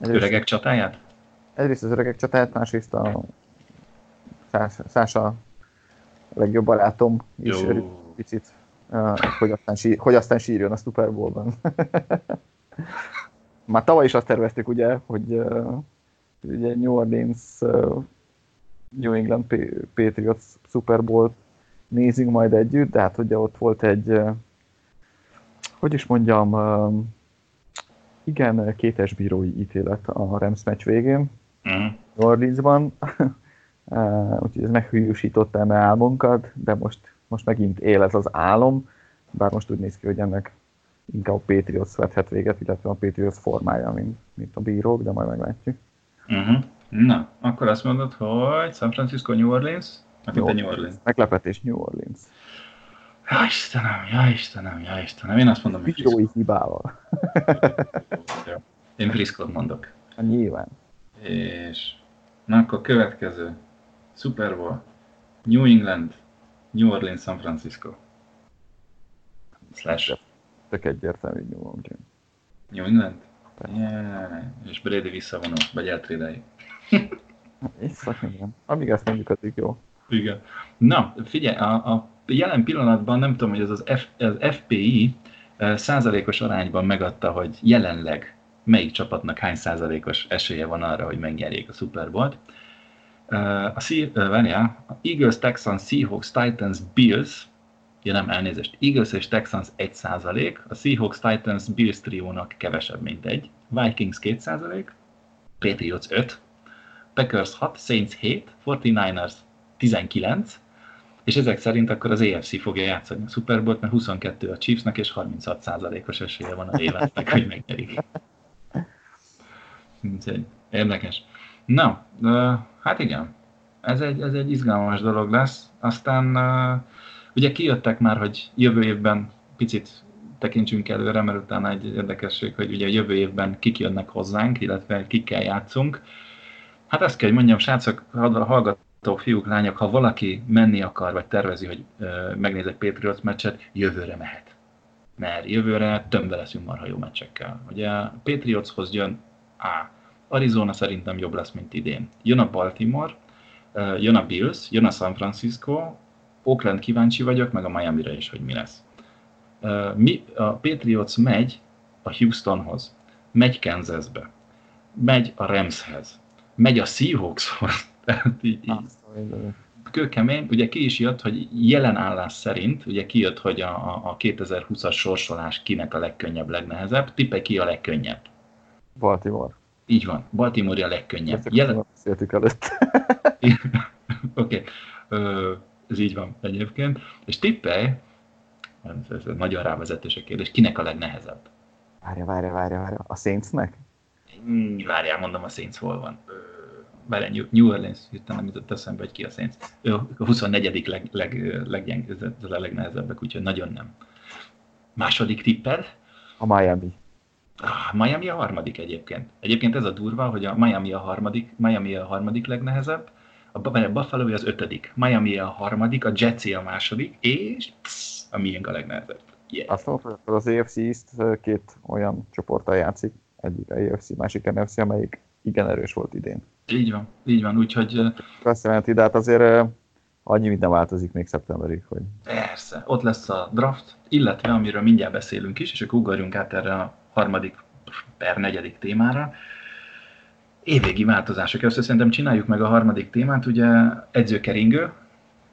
egyrészt, öregek csatáját? Egyrészt az öregek csatáját, másrészt a Szása legjobb barátom is jó. picit, uh, hogy, aztán sír, hogy aztán sírjon a Super Bowl-ban. Már tavaly is azt terveztük, ugye, hogy uh, ugye New Orleans uh, New England Patriots Super Bowl nézünk majd együtt, de hát ugye ott volt egy, hogy is mondjam, igen, kétes bírói ítélet a Rams meccs végén, mm. Orleansban, úgyhogy ez meghűsította eme álmunkat, de most, most megint él ez az álom, bár most úgy néz ki, hogy ennek inkább a Patriots vethet véget, illetve a Patriots formája, mint, mint a bírók, de majd meglátjuk. Uh-huh. Na, akkor azt mondod, hogy San Francisco, New Orleans? New New Orleans. Meglepetés New Orleans. Ja Istenem, ja Istenem, ja Istenem. Én azt mondom, hogy Bírói hibával. Én Frisco mondok. A nyilván. És na akkor következő. Super Bowl. New England, New Orleans, San Francisco. Slash. Tök egyértelmű New England. New England? Yeah. És Brady visszavonul, vagy eltrédeljük. igen. Amíg ezt mondjuk, addig jó. Igen. Na, figyelj, a, a jelen pillanatban nem tudom, hogy ez az, F, az FPI eh, százalékos arányban megadta, hogy jelenleg melyik csapatnak hány százalékos esélye van arra, hogy megnyerjék a Super Bowl-t. Eh, a, uh, a Eagles, Texans, Seahawks, Titans, Bills, ja nem, elnézést, Eagles és Texans 1 százalék, a Seahawks, Titans, Bills triónak kevesebb, mint egy, Vikings 2 százalék, Patriots 5, Packers 6, Saints 7, 49ers 19, és ezek szerint akkor az AFC fogja játszani a Super Bowl-t, mert 22 a Chiefsnek, és 36%-os esélye van a életnek, hogy megnyerik. Érdekes. Na, hát igen, ez egy, ez egy izgalmas dolog lesz. Aztán ugye kijöttek már, hogy jövő évben picit tekintsünk előre, mert utána egy érdekesség, hogy ugye jövő évben kik jönnek hozzánk, illetve kikkel játszunk. Hát ezt kell, hogy mondjam, srácok, hallgatók, fiúk, lányok, ha valaki menni akar, vagy tervezi, hogy ö, megnéz egy Patriots meccset, jövőre mehet. Mert jövőre tömbbe leszünk marha jó meccsekkel. Ugye Patriotshoz jön A. Arizona szerintem jobb lesz, mint idén. Jön a Baltimore, jön a Bills, jön a San Francisco, Oakland kíváncsi vagyok, meg a Miami-re is, hogy mi lesz. Mi, a Patriots megy a Houstonhoz, megy Kansasbe, megy a Ramshez, megy a Seahawkshoz. Kőkemény, ugye ki is jött, hogy jelen állás szerint, ugye kijött, hogy a, a 2020-as sorsolás kinek a legkönnyebb, legnehezebb. Tippelj ki a legkönnyebb. Baltimore. Így van, Baltimore a legkönnyebb. Ezt Jelen... beszéltük előtt. Oké, okay. ez így van egyébként. És tippelj, ez, ez nagyon rávezetős kérdés, kinek a legnehezebb? Várja, várja, várja, várja. A Saintsnek? Hmm, várjál, mondom, a Saints hol van. Várjál, New Orleans, hirtelen jutott eszembe, hogy ki a Saints. Ő a 24. leg, leg, leggyeng, ez a legnehezebbek, úgyhogy nagyon nem. Második tipped? A Miami. Ah, Miami a harmadik egyébként. Egyébként ez a durva, hogy a Miami a harmadik, Miami a harmadik legnehezebb, a Buffalo az ötödik, Miami a harmadik, a Jets a második, és psz, a miénk a legnehezebb. Yeah. Azt mondom, hogy az AFC East két olyan csoporttal játszik, egyik a AFC, másik NFC, amelyik igen erős volt idén. Így van, így van, úgyhogy... Azt jelenti, de hát azért annyi minden változik még szeptemberig, hogy... Persze, ott lesz a draft, illetve amiről mindjárt beszélünk is, és akkor ugorjunk át erre a harmadik per negyedik témára. Évvégi változások. Először szerintem csináljuk meg a harmadik témát, ugye edzőkeringő.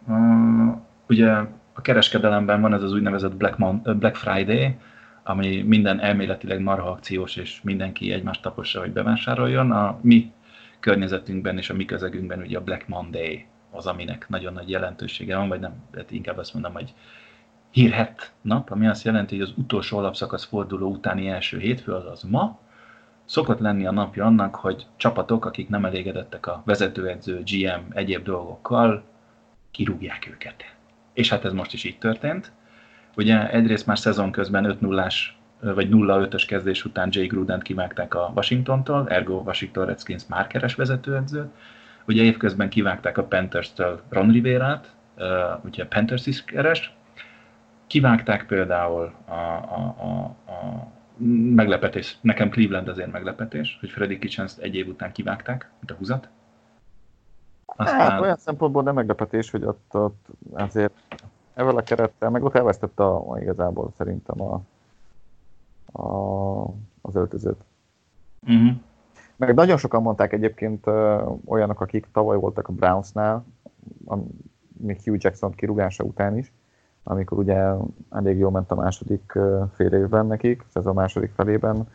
Uh, ugye a kereskedelemben van ez az úgynevezett Black, Mon- Black Friday, ami minden elméletileg marha akciós, és mindenki egymást tapossa, hogy bevásároljon. A mi környezetünkben és a mi közegünkben ugye a Black Monday az, aminek nagyon nagy jelentősége van, vagy nem, hát inkább azt mondom, hogy hírhet nap, ami azt jelenti, hogy az utolsó alapszakasz forduló utáni első hétfő, azaz ma, szokott lenni a napja annak, hogy csapatok, akik nem elégedettek a vezetőedző, GM, egyéb dolgokkal, kirúgják őket. És hát ez most is így történt. Ugye egyrészt már szezon közben 5 0 vagy 0-5-ös kezdés után Jay Gruden kivágták a Washingtontól, ergo Washington Redskins már keres vezetőedzőt. Ugye évközben kivágták a Panthers-től Ron Rivera-t, ugye Panthers is keres, Kivágták például a, a, a, a meglepetés, nekem Cleveland azért meglepetés, hogy Freddy kitchens egy év után kivágták, mint a húzat. Aztán... Hát olyan szempontból nem meglepetés, hogy ott, ott azért ezzel a kerettel, meg ott elvesztette a, a igazából szerintem a, a, az öltözőt. Uh-huh. Meg nagyon sokan mondták egyébként uh, olyanok, akik tavaly voltak a Brownsnál, még Hugh Jackson kirúgása után is, amikor ugye elég jól ment a második fél évben nekik, ez a második felében,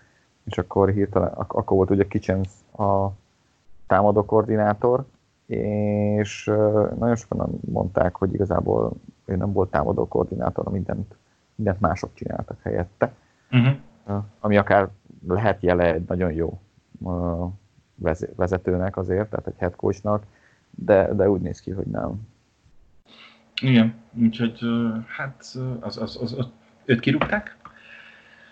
és akkor hirtelen, ak- akkor volt ugye Kitchens a támadó koordinátor, és nagyon sokan mondták, hogy igazából ő nem volt támadó koordinátor, mindent, mindent mások csináltak helyette, uh-huh. ami akár lehet jele egy nagyon jó vezetőnek azért, tehát egy head coachnak, de, de úgy néz ki, hogy nem. Igen, úgyhogy hát az, az, az, az, őt kirúgták.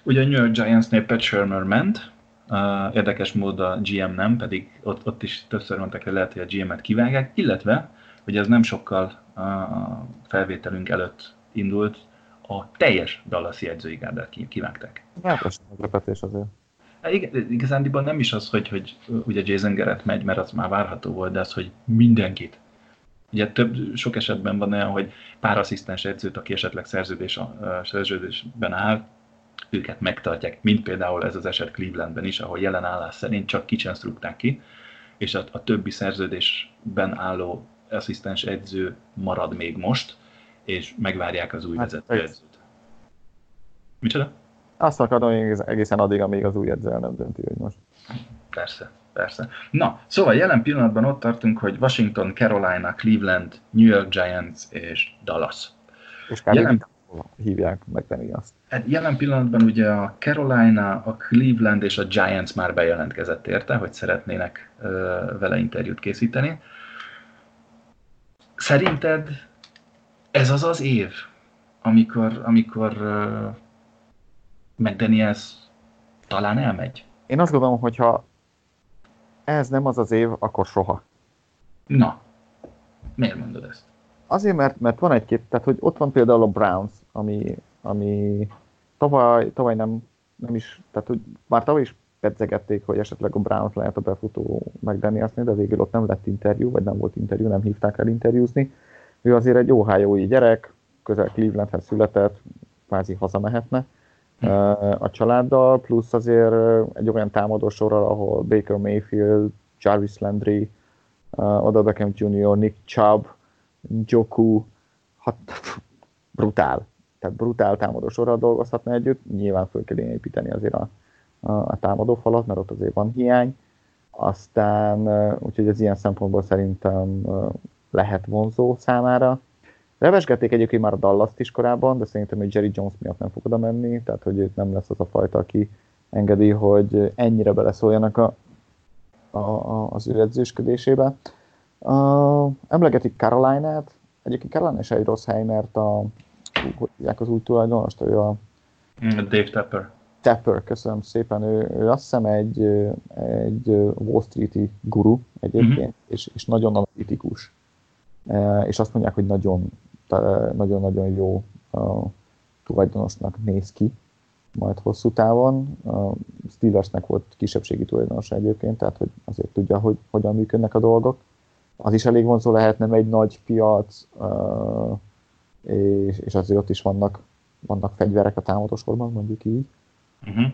Ugye a New York Giants-nél Pat Shermer ment, uh, érdekes módon a GM nem, pedig ott, ott is többször mondták, hogy lehet, hogy a GM-et kivágják, illetve, hogy ez nem sokkal a felvételünk előtt indult, a teljes Dallas-i edzőigárdát kivágták. Hát, ez meglepetés azért. Hát igen, igazándiból nem is az, hogy, hogy ugye Jason Garrett megy, mert az már várható volt, de az, hogy mindenkit Ugye több, sok esetben van olyan, hogy pár asszisztens edzőt, aki esetleg szerződés, szerződésben áll, őket megtartják, mint például ez az eset Clevelandben is, ahol jelen állás szerint csak kicsen ki, és a, a többi szerződésben álló asszisztens edző marad még most, és megvárják az új hát, vezető edzőt. Micsoda? Azt akarom egészen addig, amíg az új edző nem dönti, hogy most. Persze persze. Na, szóval jelen pillanatban ott tartunk, hogy Washington, Carolina, Cleveland, New York Giants és Dallas. És kb. jelen... hívják megtenni azt. Hát jelen pillanatban ugye a Carolina, a Cleveland és a Giants már bejelentkezett érte, hogy szeretnének vele interjút készíteni. Szerinted ez az az év, amikor, amikor uh, McDaniels talán elmegy? Én azt gondolom, hogy ha ez nem az az év, akkor soha. Na, miért mondod ezt? Azért, mert, mert van egy-két, tehát hogy ott van például a Browns, ami, ami tavaly, tavaly nem, nem is, tehát hogy már tavaly is pedzegették, hogy esetleg a Browns lehet a befutó McDanielsnél, de végül ott nem lett interjú, vagy nem volt interjú, nem hívták el interjúzni. Ő azért egy ohio gyerek, közel Clevelandhez született, kvázi hazamehetne, a családdal, plusz azért egy olyan támadó sorral, ahol Baker Mayfield, Jarvis Landry, Oda Beckham Jr., Nick Chubb, Joku, hát brutál. Tehát brutál támadó sorral dolgozhatna együtt. Nyilván föl kell építeni azért a, a, a támadó falat, mert ott azért van hiány. Aztán, úgyhogy ez ilyen szempontból szerintem lehet vonzó számára. Revesgették egyébként már a dallas is korábban, de szerintem hogy Jerry Jones miatt nem fog oda menni, tehát hogy őt nem lesz az a fajta, aki engedi, hogy ennyire beleszóljanak a, a, a, az ő edzősködésébe. Uh, emlegetik Caroline-át, egyébként Caroline is egy rossz hely, mert a, hogy az új tulajdonost, ő a... Mm, Dave Tapper. Tapper, köszönöm szépen. Ő, ő azt hiszem egy, egy Wall Street-i guru egyébként, uh-huh. és, és nagyon analitikus. És azt mondják, hogy nagyon nagyon-nagyon jó uh, tulajdonosnak néz ki majd hosszú távon. Uh, Steelersnek volt kisebbségi tulajdonos egyébként, tehát hogy azért tudja, hogy hogyan működnek a dolgok. Az is elég vonzó lehet, nem egy nagy piac, és, és azért ott is vannak, vannak fegyverek a támadósorban, mondjuk így. Uh-huh.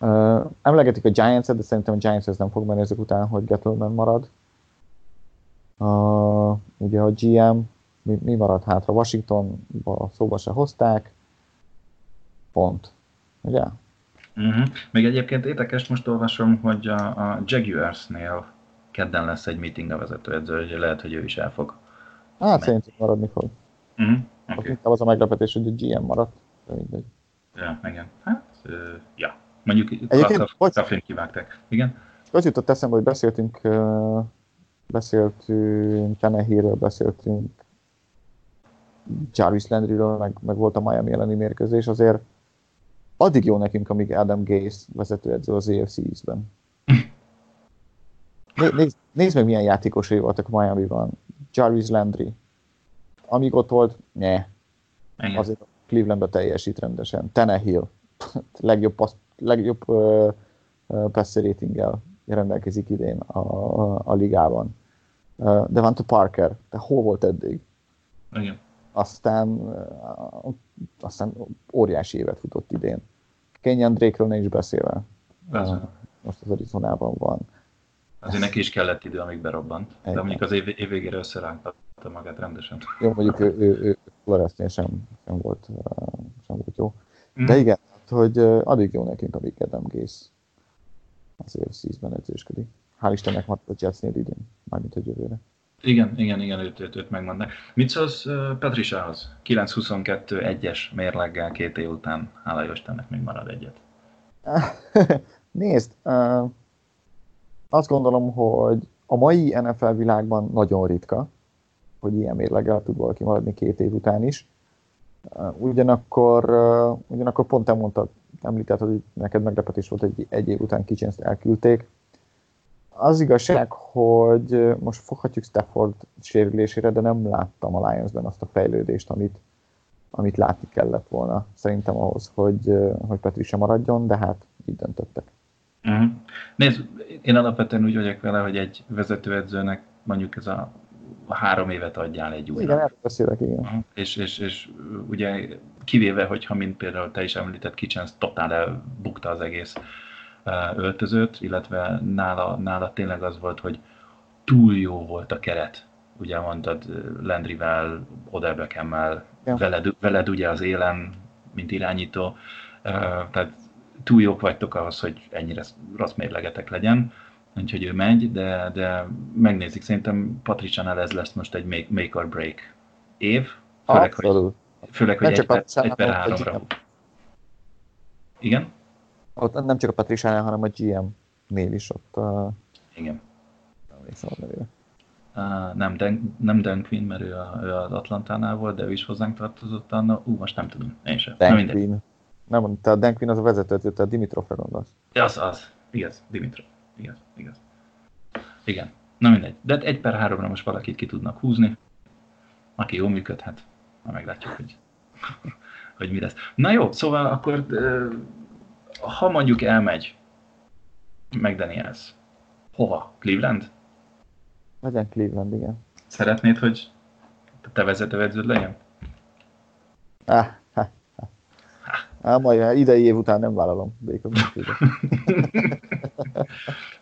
Uh, emlegetik a Giants-et, de szerintem a Giants ez nem fog menni ezek után, hogy Gettleman marad. Uh, ugye a GM mi, mi maradt hátra? Washingtonba szóba se hozták, pont. Ugye? Uh-huh. Még egyébként érdekes, most olvasom, hogy a, a Jaguarsnél kedden lesz egy meeting a vezetőedző, hogy lehet, hogy ő is el fog. Hát szerintem maradni fog. Uh-huh. Okay. Az a meglepetés, hogy a GM maradt. De mindegy. Ja, igen. Hát, uh, ja. Mondjuk Egyébként, kivágták. Igen? Az jutott eszembe, hogy beszéltünk, uh, beszéltünk Tenehírről, beszéltünk Jarvis Landryről, meg, meg volt a Miami elleni mérkőzés, azért addig jó nekünk, amíg Adam Gase vezetőedző az AFC East-ben. Nézd, nézd meg, milyen játékosai voltak Miami-ban. Jarvis Landry. Amíg ott volt, ne. Azért Clevelandbe teljesít rendesen. Tenehill. legjobb, passz, legjobb uh, passer ratinggel rendelkezik idén a, a, a ligában. Uh, Devante Parker. Te hol volt eddig? Igen aztán, aztán óriási évet futott idén. Kenyan Drake-ről ne is beszélve. Persze. Most az Arizonában van. Azért neki is kellett idő, amíg berobbant. De mondjuk az év, év végére összerántatta magát rendesen. Jó, mondjuk ő, ő, ő Floresznél sem, sem, volt, sem volt jó. De mm. igen, hát, hogy addig jó nekünk, amíg Adam Gaze az AFC-ben edzősködik. Hál' Istennek maradt a Jetsnél idén, mármint a jövőre. Igen, igen, igen, őt, őt, őt megmondnak. Mit szólsz uh, Petrisához? 9-22 egyes mérleggel két év után, hála Istennek, még marad egyet. Nézd, uh, azt gondolom, hogy a mai NFL világban nagyon ritka, hogy ilyen mérleggel tud valaki maradni két év után is. Uh, ugyanakkor, uh, ugyanakkor pont te mondtad, említett, hogy neked meglepetés volt, hogy egy év után kicsinzt elküldték az igazság, hogy most foghatjuk Stafford sérülésére, de nem láttam a Lionsben azt a fejlődést, amit, amit látni kellett volna. Szerintem ahhoz, hogy, hogy Patricia maradjon, de hát így döntöttek. Uh-huh. Nézd, én alapvetően úgy vagyok vele, hogy egy vezetőedzőnek mondjuk ez a három évet adjál egy újra. Igen, erről beszélek, igen. Uh-huh. És, és, és ugye kivéve, hogyha mint például te is említett, Kitchens totál elbukta az egész öltözőt, illetve nála, nála tényleg az volt, hogy túl jó volt a keret. Ugye mondtad Landryvel, Odell Beckham-mel, ja. veled, veled ugye az élen, mint irányító, tehát túl jók vagytok ahhoz, hogy ennyire rossz mérlegetek legyen, úgyhogy ő megy, de, de megnézik, szerintem Patriciánál ez lesz most egy make, make or break év, főleg, Abszolút. hogy, főleg, hogy egy, per, egy per háromra. Igen? Ott nem csak a Patricia, hanem a GM-nél is ott. Uh, Igen. Nem emlékszem a nevére. Uh, nem, Dan, nem Dan Quinn, mert ő, a, ő az Atlantánál volt, de ő is hozzánk tartozott anna. Ú, most nem tudom, én sem. Dan nem Quinn. Nem, te a Dan Quinn az a vezető, te a Dimitrofra gondolsz. Ja, az, az. Igaz, Dimitrov. Igaz, igaz. Igen. Na mindegy. De egy per háromra most valakit ki tudnak húzni. Aki jól működhet, na meglátjuk, hogy, hogy mi lesz. Na jó, szóval akkor ha mondjuk elmegy McDaniels, hova? Cleveland? Legyen Cleveland, igen. Szeretnéd, hogy te vezetőedződ legyen? Ah, ha, ha. Á, majd idei év után nem vállalom Baker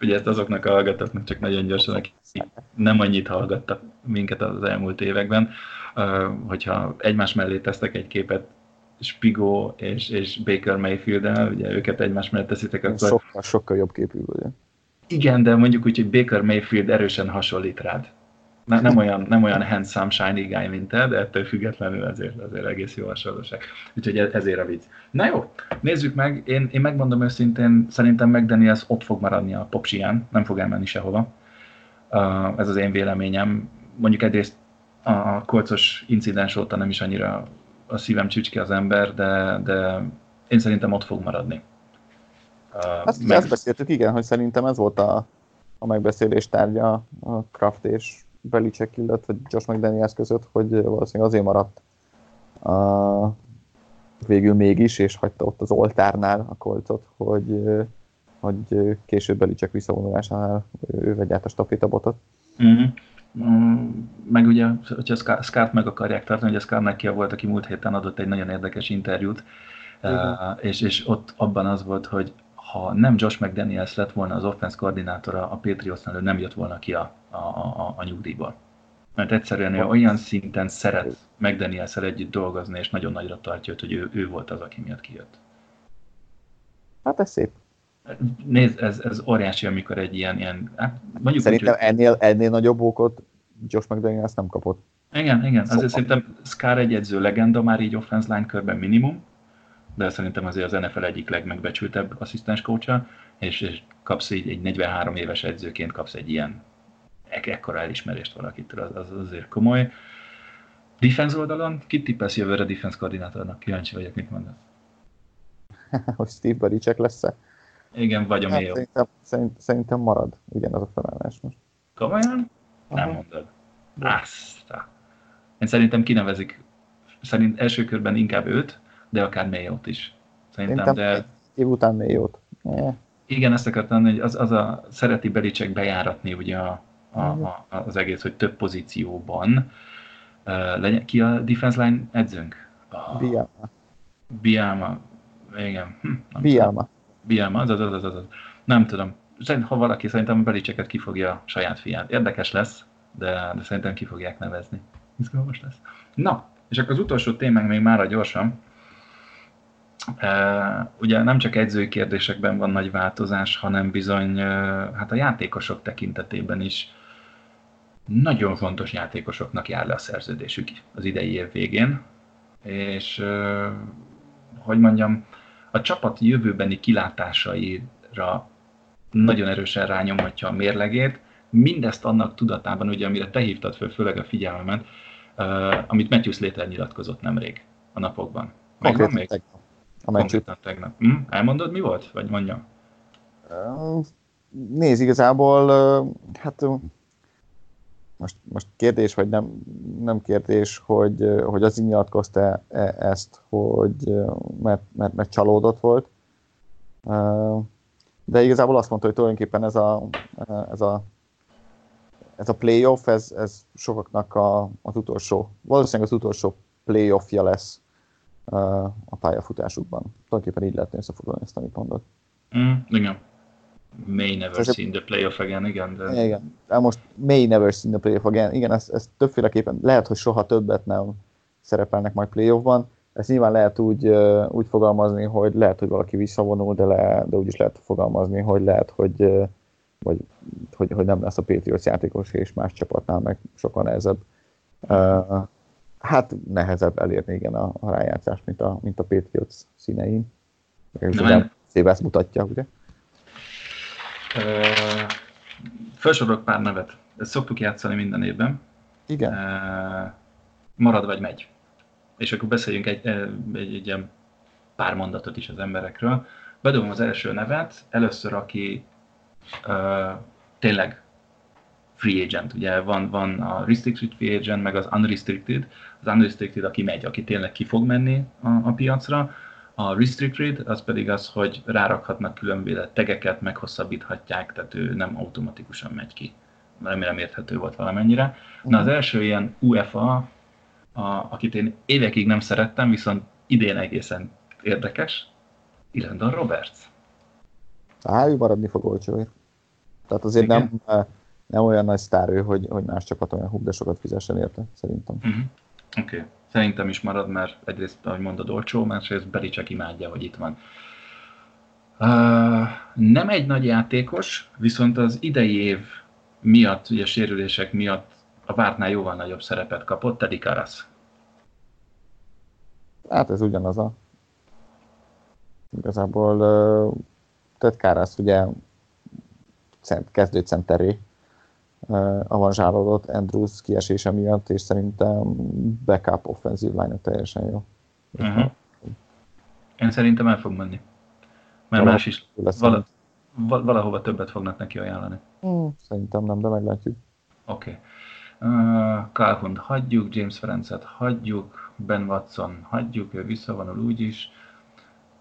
Ugye ezt azoknak a hallgatóknak csak nagyon gyorsan, akik nem annyit hallgattak minket az elmúlt években, hogyha egymás mellé tesztek egy képet Spigo és, és Baker Mayfield-el, ugye őket egymás mellett teszitek, akkor... Sokkal, sokkal jobb képű vagy. Igen, de mondjuk úgy, hogy Baker Mayfield erősen hasonlít rád. Ne, nem, olyan, nem olyan handsome, shiny guy, mint te, de ettől függetlenül azért, azért egész jó hasonlóság. Úgyhogy ezért a vicc. Na jó, nézzük meg. Én, én megmondom őszintén, szerintem McDaniels ott fog maradni a popsián, nem fog elmenni sehova. Uh, ez az én véleményem. Mondjuk egyrészt a kolcos incidens óta nem is annyira a szívem csücske az ember, de, de én szerintem ott fog maradni. Azt meg... ezt beszéltük, igen, hogy szerintem ez volt a, a megbeszélés tárgya a Kraft és Belicek, illetve Josh McDaniels között, hogy valószínűleg azért maradt a, végül mégis, és hagyta ott az oltárnál a kolcot, hogy, hogy később Belicek visszavonulásánál ő vegye át a stafétabotot. Mm-hmm. Mm, meg ugye, hogyha Scott meg akarják tartani, ugye Scott Nekia volt, aki múlt héten adott egy nagyon érdekes interjút, uh, és, és ott abban az volt, hogy ha nem Josh McDaniels lett volna az offense koordinátora a Patriotsnál, ő nem jött volna ki a, a, a, a nyugdíjból. Mert egyszerűen ő olyan szinten szeret mcdaniels együtt dolgozni, és nagyon nagyra tartja őt, hogy ő, ő volt az, aki miatt kijött. Hát ez szép. Nézd, ez, ez óriási, amikor egy ilyen, ilyen hát mondjuk Szerintem úgy, ennél, ennél nagyobb okot Josh McDaniels nem kapott. Igen, igen. Szóval. Azért szerintem Scar egy edző legenda már így offense line körben minimum, de szerintem azért az NFL egyik legmegbecsültebb asszisztens coacha, és, és kapsz így egy 43 éves edzőként kapsz egy ilyen ekkora elismerést valakitől, az, az azért komoly. Defense oldalon, kit tippelsz jövőre defense koordinátornak? Kíváncsi vagyok, mit mondasz. hogy Steve Belichick lesz-e? Igen, vagy a hát, szerintem, szerint, szerintem marad ugyanaz a felállás most. Komolyan? Aha. Nem mondod. Azt. Én szerintem kinevezik, szerint első körben inkább őt, de akár Mayot is. Szerintem, szerintem de... év után Mayot. Yeah. Igen, ezt akartam hogy az, az a szereti Belicek bejáratni ugye a, a, a, az egész, hogy több pozícióban uh, legyen. Ki a defense line edzőnk? Oh. Bielma. Bielma. Igen. Hm, Bielma. Bielma, az, az, az, az. Nem tudom. Ha valaki szerintem Belicseket kifogja a saját fiát. Érdekes lesz, de, de szerintem ki fogják nevezni. Izgalmas lesz. Na, és akkor az utolsó témánk még mára gyorsan. Uh, ugye nem csak edzői kérdésekben van nagy változás, hanem bizony uh, hát a játékosok tekintetében is nagyon fontos játékosoknak jár le a szerződésük az idei év végén, és uh, hogy mondjam, a csapat jövőbeni kilátásaira nagyon erősen rányomhatja a mérlegét, mindezt annak tudatában, ugye, amire te hívtad föl, főleg a figyelmemet, uh, amit Matthew Slater nyilatkozott nemrég a napokban. Megvan még? A Konkrétan tegnap. Hm? Elmondod, mi volt? Vagy mondjam? Nézd, igazából, hát most, most kérdés, vagy nem, nem kérdés, hogy, hogy az nyilatkozta -e ezt, hogy mert, mert, mert csalódott volt. De igazából azt mondta, hogy tulajdonképpen ez a, ez a, ez a playoff, ez, ez sokaknak a, az utolsó, valószínűleg az utolsó playoffja lesz a pályafutásukban. Tulajdonképpen így lehetne összefoglalni ezt, amit mondott. Mm, igen. May never Ez seen the playoff again, igen. De... Igen, de most may never seen the playoff again. Igen, ez, ez többféleképpen lehet, hogy soha többet nem szerepelnek majd playoffban. Ezt nyilván lehet úgy, úgy fogalmazni, hogy lehet, hogy valaki visszavonul, de, le, de úgy is lehet fogalmazni, hogy lehet, hogy, vagy, hogy, hogy nem lesz a Patriots játékos, és más csapatnál meg sokkal nehezebb. Uh, hát nehezebb elérni igen a, a rájátszást, mint a, mint a Patriots színein. Ez ezt mutatja, ugye? Felsorolok pár nevet. Ezt szoktuk játszani minden évben. Igen. marad vagy megy. És akkor beszéljünk egy, egy, egy, ilyen pár mondatot is az emberekről. Bedobom az első nevet. Először, aki uh, tényleg free agent. Ugye van, van a restricted free agent, meg az unrestricted. Az unrestricted, aki megy, aki tényleg ki fog menni a, a piacra. A restricted az pedig az, hogy rárakhatnak különböző tegeket, meghosszabbíthatják, tehát ő nem automatikusan megy ki. Remélem érthető volt valamennyire. Na az első ilyen UFA, a, akit én évekig nem szerettem, viszont idén egészen Érdekes. Irendon Roberts. Á, ő maradni fog olcsóért. Tehát azért nem, nem olyan nagy sztár ő, hogy, hogy más csapat olyan hú, de sokat fizessen érte, szerintem. Uh-huh. Oké. Okay. Szerintem is marad, mert egyrészt, ahogy mondod, olcsó, másrészt Belicek imádja, hogy itt van. Uh, nem egy nagy játékos, viszont az idei év miatt, ugye sérülések miatt a vártnál jóval nagyobb szerepet kapott, Teddy Karas. Hát ez ugyanaz a... Igazából uh, Ted Karas ugye kezdőcenteré avanzsálódott Andrews kiesése miatt, és szerintem backup offenzív line teljesen jó. Uh-huh. Én szerintem el fog menni. Mert Valahol más is vala, valahova többet fognak neki ajánlani. Mm, szerintem nem, de meglátjuk. Oké. Okay. Uh, Calhoun hagyjuk, James Ferencet hagyjuk, Ben Watson hagyjuk, ő visszavonul úgyis.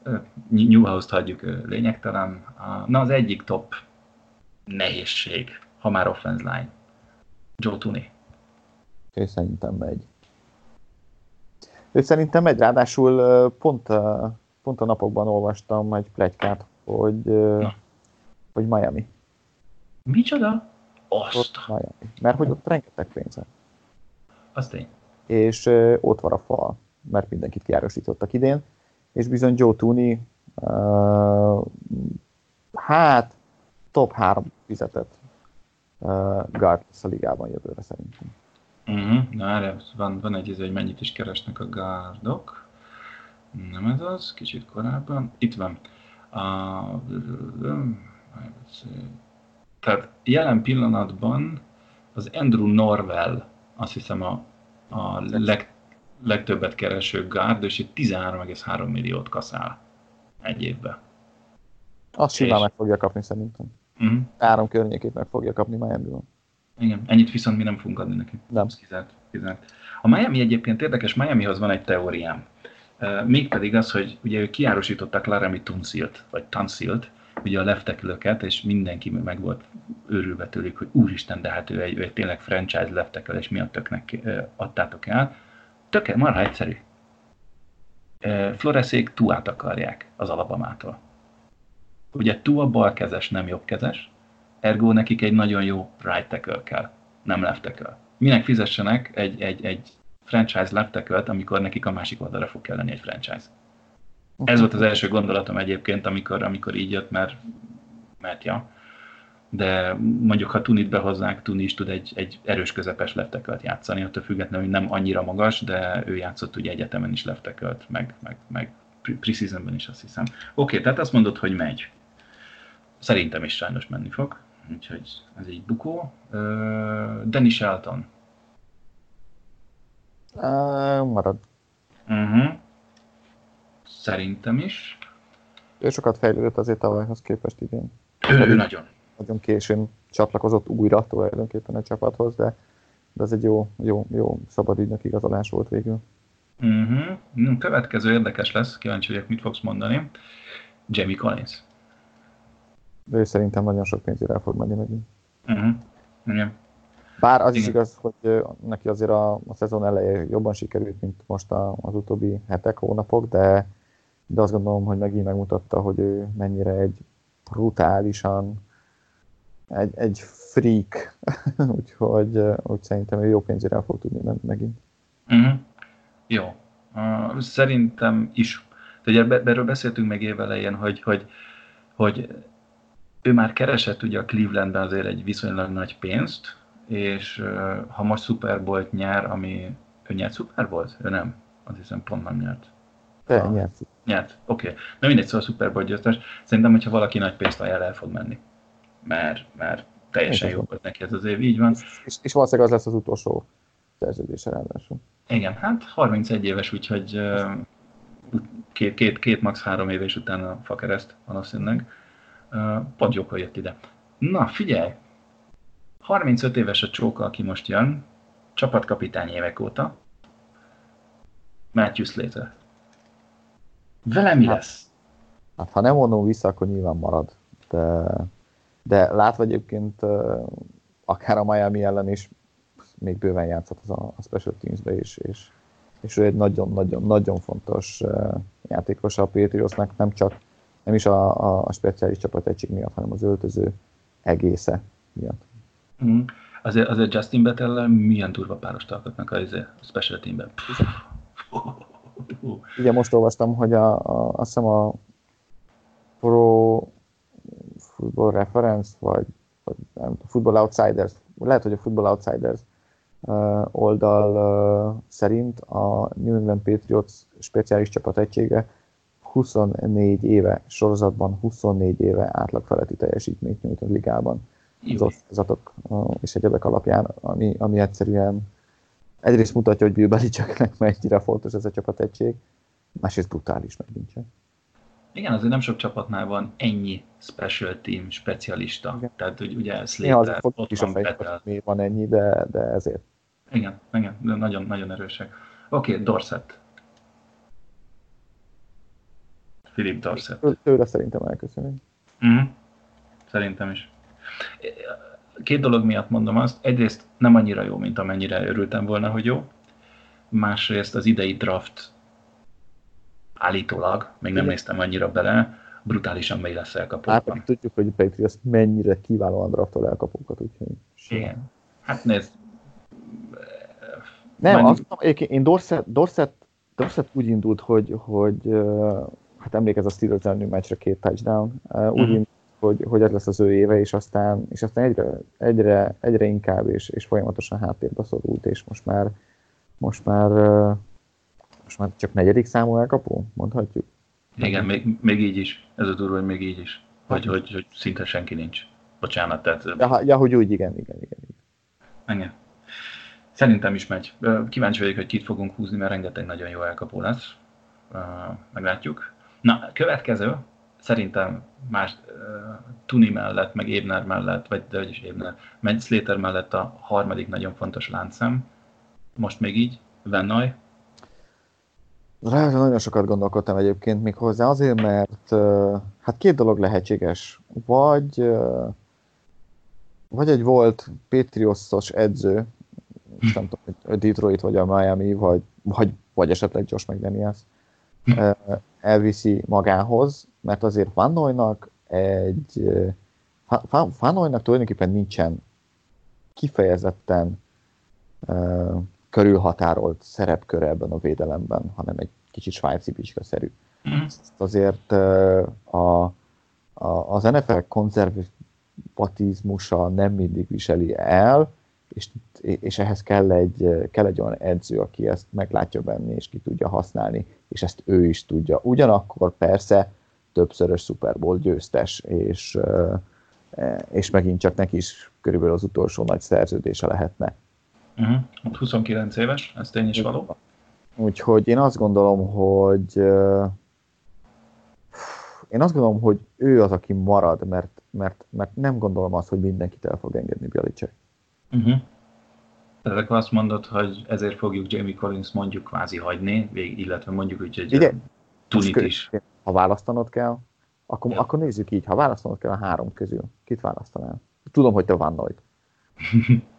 Uh, Newhouse-t hagyjuk, lényegtelen. Uh, na az egyik top nehézség, ha már offense line. Joe Tooney. Ő szerintem megy. Ő szerintem megy, ráadásul pont, pont a napokban olvastam egy plegykát, hogy, Na. hogy Miami. Micsoda? Azt. Ott Miami. Mert hogy ott rengeteg pénz Azt én. És ott van a fal, mert mindenkit kiárosítottak idén, és bizony Joe Tooney uh, hát top 3 fizetett uh, guard a ligában jövőre szerintem. Uh-huh. Na erre van, van egy, hogy mennyit is keresnek a gárdok. Nem ez az, kicsit korábban. Itt van. A, tehát jelen pillanatban az Andrew Norwell, azt hiszem a, a leg, legtöbbet kereső gárd, és itt 13,3 milliót kaszál egy évben. Azt simán meg fogja kapni szerintem. Uh-huh. Három környékét meg fogja kapni Miami-ban. Igen, ennyit viszont mi nem fogunk adni neki. Nem. kizárt, kizárt. A Miami egyébként érdekes, Miamihoz van egy teóriám. Mégpedig az, hogy ugye ők kiárosították Laramie Tunsilt, vagy Tunsilt, ugye a leftekülöket, és mindenki meg volt őrülve tőlük, hogy úristen, de hát ő egy, ő egy tényleg franchise leftekel, és mi a töknek adtátok el. Töke, marha egyszerű. Floreszék Tuát akarják az Alabamától. Ugye Tua balkezes, nem jobbkezes, ergo nekik egy nagyon jó right tackle kell, nem left tackle. Minek fizessenek egy, egy, egy franchise left tackle amikor nekik a másik oldalra fog kelleni egy franchise. Ez volt az első gondolatom egyébként, amikor, amikor így jött, mert, mert ja. De mondjuk, ha Tunit behozzák, Tuni is tud egy, egy erős közepes leftekelt játszani, attól függetlenül, hogy nem annyira magas, de ő játszott ugye egyetemen is leftekelt, meg, meg, meg preseasonben is azt hiszem. Oké, okay, tehát azt mondod, hogy megy. Szerintem is sajnos menni fog, úgyhogy ez egy bukó. Uh, Danny Shelton. Uh, marad. Uh-huh. Szerintem is. Ő sokat fejlődött azért tavalyhoz képest idén. Ő, ő nagyon. Nagyon későn csatlakozott újra tulajdonképpen a csapathoz, de, de ez egy jó, jó, jó szabadügynök igazolás volt végül. Uh-huh. Következő érdekes lesz, kíváncsi vagyok, mit fogsz mondani. Jamie Collins. De ő szerintem nagyon sok pénzére el fog menni megint. Uh-huh. Igen. Bár az Igen. is igaz, hogy neki azért a, a szezon eleje jobban sikerült, mint most a, az utóbbi hetek, hónapok, de, de azt gondolom, hogy megint megmutatta, hogy ő mennyire egy brutálisan egy, egy freak, úgyhogy, úgy szerintem ő jó pénzére fog tudni menni megint. Uh-huh. Jó. Uh, szerintem is. Ugye erről beszéltünk meg évelején, hogy, hogy, hogy ő már keresett ugye a Clevelandben azért egy viszonylag nagy pénzt, és ha most Super Bowl nyár, ami... Ő nyert Super Bowl? Ő nem. Azt hiszem pont nem nyert. De, ah, nyert. Nyert, oké. Okay. Na mindegy, szóval Super Bowl győztes. Szerintem, hogyha valaki nagy pénzt ajánl, el fog menni. Mert, mert teljesen jó volt neki ez az év, így van. És, és, és valószínűleg az lesz az utolsó szerződése ráadásul. Igen, hát 31 éves, úgyhogy két, két, két, max. három éves után a fakereszt valószínűleg. Pont jókor jött ide. Na, figyelj! 35 éves a csóka, aki most jön, csapatkapitány évek óta. Matthew Slater. Vele mi hát, lesz? Hát, ha nem vonom vissza, akkor nyilván marad. De, de látva egyébként akár a Miami ellen is még bőven játszott az a, a Special Teams-be is, és és ő egy nagyon-nagyon-nagyon fontos játékos a Patriotsnak, nem csak nem is a, a, a speciális egység miatt, hanem az öltöző egésze miatt. Mm. Azért, azért Justin Bettel milyen durva párost alkotnak a, izé, a special teamben. Ugye most olvastam, hogy a, a, azt hiszem a Pro Football Reference, vagy, vagy nem, Football Outsiders, lehet, hogy a Football Outsiders uh, oldal uh, szerint a New England Patriots speciális csapat egysége 24 éve sorozatban 24 éve átlagfeletti teljesítményt nyújt a ligában az osztozatok és egyebek alapján, ami, ami egyszerűen egyrészt mutatja, hogy Bill Belichicknek mennyire fontos ez a csapategység, másrészt brutális megint csak. Igen, azért nem sok csapatnál van ennyi special team specialista. Igen. Tehát hogy ugye Slater, ott is van Betel. Miért van ennyi, de, de ezért. Igen, igen, de nagyon, nagyon erősek. Oké, okay, Dorset. Philip Dorset. Tőle szerintem elköszönünk. Mm. Szerintem is. Két dolog miatt mondom azt. Egyrészt nem annyira jó, mint amennyire örültem volna, hogy jó. Másrészt az idei draft állítólag, még nem Igen. néztem annyira bele, brutálisan mély lesz elkapókban. Hát tudjuk, hogy Patriots mennyire kiválóan draftol elkapókat, úgyhogy... Igen. Hát nézd. Nem, Mennyi... azt én Dorset, Dorset, Dorset úgy indult, hogy, hogy hát emlékez a Steelers elleni meccsre két touchdown, úgy indult, hogy, hogy ez lesz az ő éve, és aztán, és aztán egyre, egyre, egyre inkább és, és folyamatosan háttérbe szorult, és most már, most már, most már csak negyedik számú elkapó, mondhatjuk. Igen, még, még így is. Ez a durva, hogy még így is. Hogy, hogy, hogy szinte senki nincs. Bocsánat, tehát... Ja, ja hogy úgy, igen, igen, igen. igen. igen. Szerintem is megy. Kíváncsi vagyok, hogy kit fogunk húzni, mert rengeteg nagyon jó elkapó lesz. Meglátjuk. Na, következő, szerintem más uh, Tuni mellett, meg Ébner mellett, vagy de is Ébner, meg Slater mellett a harmadik nagyon fontos láncszem. Most még így, Vennoy. Rá nagyon sokat gondolkodtam egyébként még hozzá, azért, mert uh, hát két dolog lehetséges. Vagy uh, vagy egy volt Patriotsos edző, nem tudom, hogy Detroit, vagy a Miami, vagy, vagy, vagy esetleg Josh McDaniels, elviszi magához, mert azért Vanoynak egy Vanoynak tulajdonképpen nincsen kifejezetten uh, körülhatárolt szerepköre ebben a védelemben, hanem egy kicsit svájci szerű. Mm. azért uh, a, a, az NFL konzervatizmusa nem mindig viseli el, és, és ehhez kell egy, kell egy olyan edző, aki ezt meglátja benne, és ki tudja használni, és ezt ő is tudja. Ugyanakkor persze többszörös Super Bowl győztes, és, és megint csak neki is körülbelül az utolsó nagy szerződése lehetne. Uh-huh. 29 éves, ez tény is való. Úgyhogy én azt gondolom, hogy én azt gondolom, hogy ő az, aki marad, mert, mert, mert nem gondolom azt, hogy mindenkit el fog engedni Belichick. Uh-huh. Tehát akkor azt mondod, hogy ezért fogjuk Jamie Collins mondjuk kvázi hagyni, illetve mondjuk úgy, hogy Igen. Tunit is. Ha választanod kell, akkor, ja. akkor nézzük így, ha választanod kell a három közül, kit választanál? Tudom, hogy te van nagy.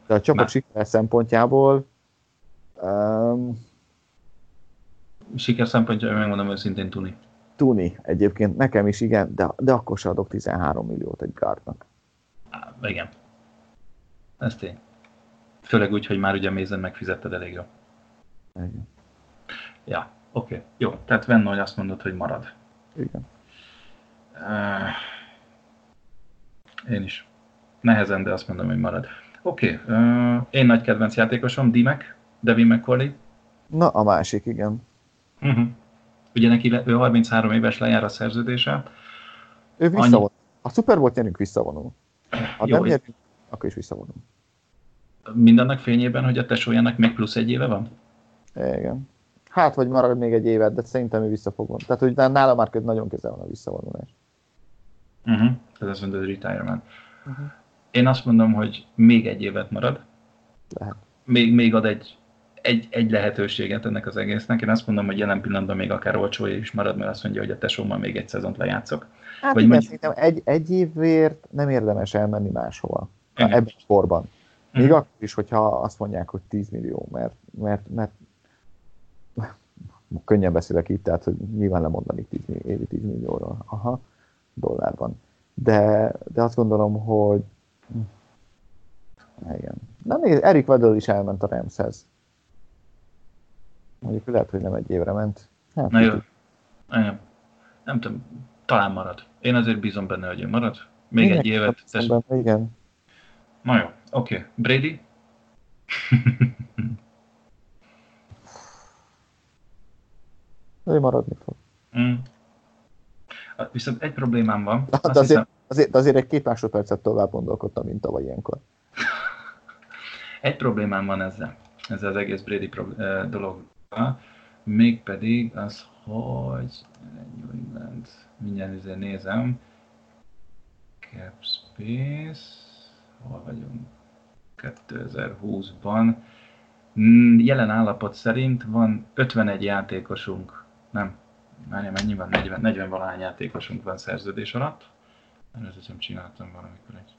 De a csapat siker szempontjából um, siker szempontjából megmondom őszintén Tuni. Tuni, egyébként nekem is igen, de, de akkor se adok 13 milliót egy gárdnak. Igen. Ez tény. Főleg úgy, hogy már ugye Mézen megfizetted elég jó. Igen. Ja, oké. Okay. Jó, tehát Venno, hogy azt mondod, hogy marad. Igen. Uh, én is. Nehezen, de azt mondom, hogy marad. Oké, okay. uh, én nagy kedvenc játékosom, Dimek, Devin McCauley. Na, a másik, igen. Uh-huh. Ugye neki ő 33 éves lejár a szerződése. Ő visszavon. Annyi... A Super Bowl nyerünk visszavonul. Ha Jó, nem nyerünk, akkor is visszavonul. Mindannak fényében, hogy a tesójának még plusz egy éve van? Igen. Hát, vagy marad még egy évet, de szerintem ő vissza fog Tehát, hogy nála már nagyon közel van a visszavonulás. Uh-huh. Tehát azt mondod, retirement. Uh-huh. Én azt mondom, hogy még egy évet marad. Lehet. Még, még ad egy, egy, egy lehetőséget ennek az egésznek. Én azt mondom, hogy jelen pillanatban még akár olcsó is marad, mert azt mondja, hogy a tesómmal még egy szezont lejátszok. Hát Vagy igen, mondj... szerintem egy, egy évért nem érdemes elmenni máshova. Ebben a korban. Még mm. akkor is, hogyha azt mondják, hogy 10 millió, mert, mert, mert könnyen beszélek itt, tehát hogy nyilván lemondani 10, évi 10 millióról. Aha, dollárban. De, de azt gondolom, hogy igen. Na nézd, Eric Weddle is elment a Ramshez. Mondjuk lehet, hogy nem egy évre ment. Hát, Na jó. Nem, nem tudom, talán marad. Én azért bízom benne, hogy ő marad. Még igen, egy évet. Tesz... Benne, igen. Na jó, oké. Okay. Brady? ő maradni fog. Mm. Viszont egy problémám van. De azért, hiszem... azért, azért egy két másodpercet tovább gondolkodtam, mint tavaly ilyenkor. egy problémám van ezzel, ezzel az egész Brady dologgal, mégpedig az, hogy New England, mindjárt ezért nézem, Cap Space, hol vagyunk? 2020-ban. Mm, jelen állapot szerint van 51 játékosunk, nem, már mennyi van, 40, 40 valahány játékosunk van szerződés alatt. Először sem csináltam valamikor egy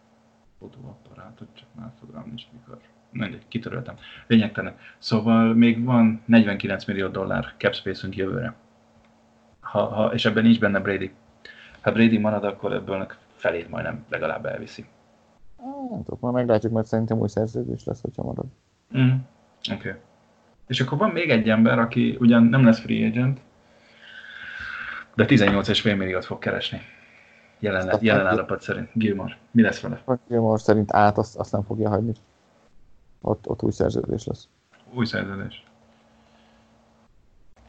fotóapparátot, csak már fogalmam nincs mikor. Mindegy, kitöröltem. Lényegtelen. Szóval még van 49 millió dollár cap space jövőre. Ha, ha, és ebben nincs benne Brady. Ha Brady marad, akkor ebből felét majdnem legalább elviszi. Nem tudok, majd meglátjuk, mert szerintem új szerződés lesz, hogyha marad. Mm. Oké. Okay. És akkor van még egy ember, aki ugyan nem lesz free agent, de 18,5 milliót fog keresni. Jelen, jelen állapot szerint. Gilmore. Mi lesz vele? Gilmore szerint át azt, azt nem fogja hagyni. Ott, ott új szerződés lesz. Új szerződés.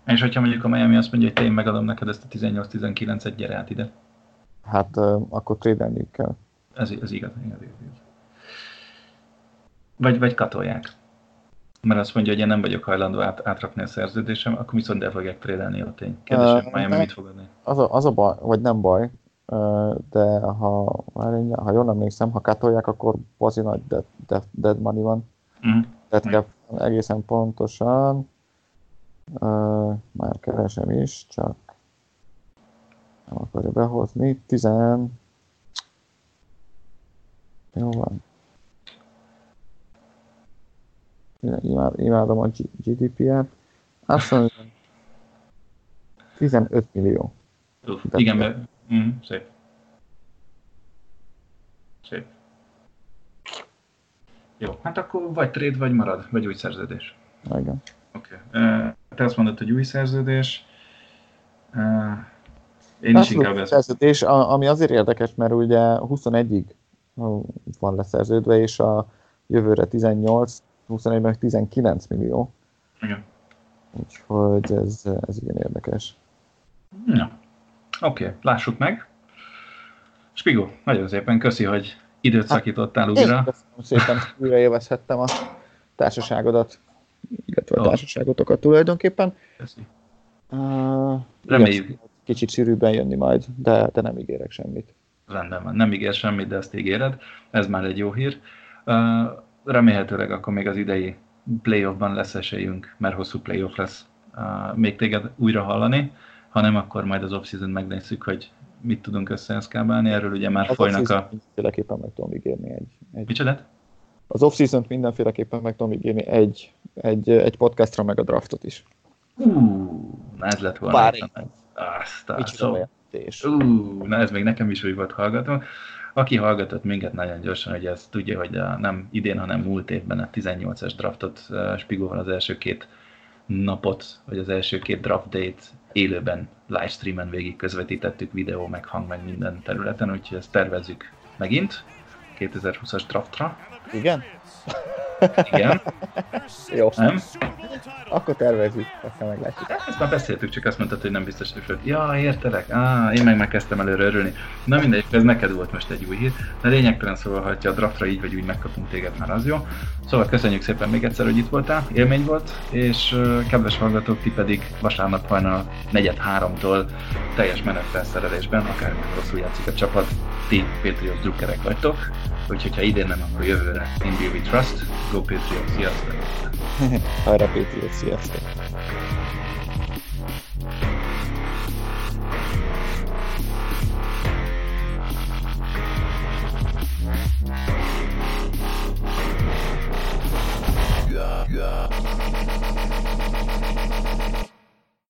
És hogyha mondjuk a Miami azt mondja, hogy én megadom neked ezt a 18-19-et, gyere át ide. Hát uh, akkor trédelniük kell. Ez, ez igaz, igaz, igaz. Vagy, vagy katolják. Mert azt mondja, hogy én nem vagyok hajlandó át, átrakni a szerződésem, akkor viszont el fogják trédelni a tény. Kérdésem, uh, Miami mit fog adni? Az a, az a baj, vagy nem baj, de ha, ha jól emlékszem, ha katolják, akkor bazi nagy dead, dead, dead money van. Mm. Tehát mm. egészen pontosan, uh, már keresem is, csak nem akarja behozni, 10, jó van. Imád, imádom a GDP-et. Azt mondja, 15 millió. Uf, igen, mert... Mm, szép. Szép. Jó, hát akkor vagy trade, vagy marad, vagy új szerződés. Igen. Oké. Okay. te azt mondod, hogy új szerződés. én is inkább ezt... Szerződés, ami azért érdekes, mert ugye 21-ig van leszerződve, és a jövőre 18, 21-ben 19 millió. Igen. Úgyhogy ez, ez igen érdekes. Ja. Oké, okay, lássuk meg. Spigó, nagyon szépen köszi, hogy időt hát, szakítottál újra. Köszönöm szépen, újra élvezhettem a társaságodat, illetve a társaságotokat tulajdonképpen. Köszi. Uh, Reméljük. Kicsit sűrűbben jönni majd, de, de nem ígérek semmit rendben van, nem ígér semmit, de ezt ígéred, ez már egy jó hír. Remélhetőleg akkor még az idei playoffban lesz esélyünk, mert hosszú playoff lesz még téged újra hallani, ha nem, akkor majd az off-season megnézzük, hogy mit tudunk összeeszkábálni, erről ugye már az folynak a... Mindenféleképpen meg tudom ígérni egy... egy... Micsoda? Az off-season mindenféleképpen meg tudom ígérni egy, egy, egy podcastra, meg a draftot is. Uh, ez lett volna. Bár azt, azt, szóval, és... Ú, na ez még nekem is úgy volt hallgató. Aki hallgatott minket nagyon gyorsan, hogy ez tudja, hogy a, nem idén, hanem múlt évben a 18-as draftot Spigóval az első két napot, vagy az első két draft date élőben livestreamen végig közvetítettük videó, meg hang, meg minden területen, úgyhogy ezt tervezzük megint 2020-as draftra. Igen? Igen. Jó. Nem? Akkor tervezzük, aztán meglátjuk. Ezt már beszéltük, csak azt mondtad, hogy nem biztos, hogy ja, értelek, á, én meg megkezdtem előre örülni. Na mindegy, ez neked volt most egy új hír, de lényegtelen szóval, ha a draftra így vagy úgy megkapunk téged, már az jó. Szóval köszönjük szépen még egyszer, hogy itt voltál, élmény volt, és kedves hallgatók, ti pedig vasárnap hajnal negyed háromtól teljes menetfelszerelésben, akár rosszul játszik a csapat, ti Patriots drukkerek vagytok, to kika i det när man har över We Trust. Gå P3-entusiaster. Höra yes. Yeah.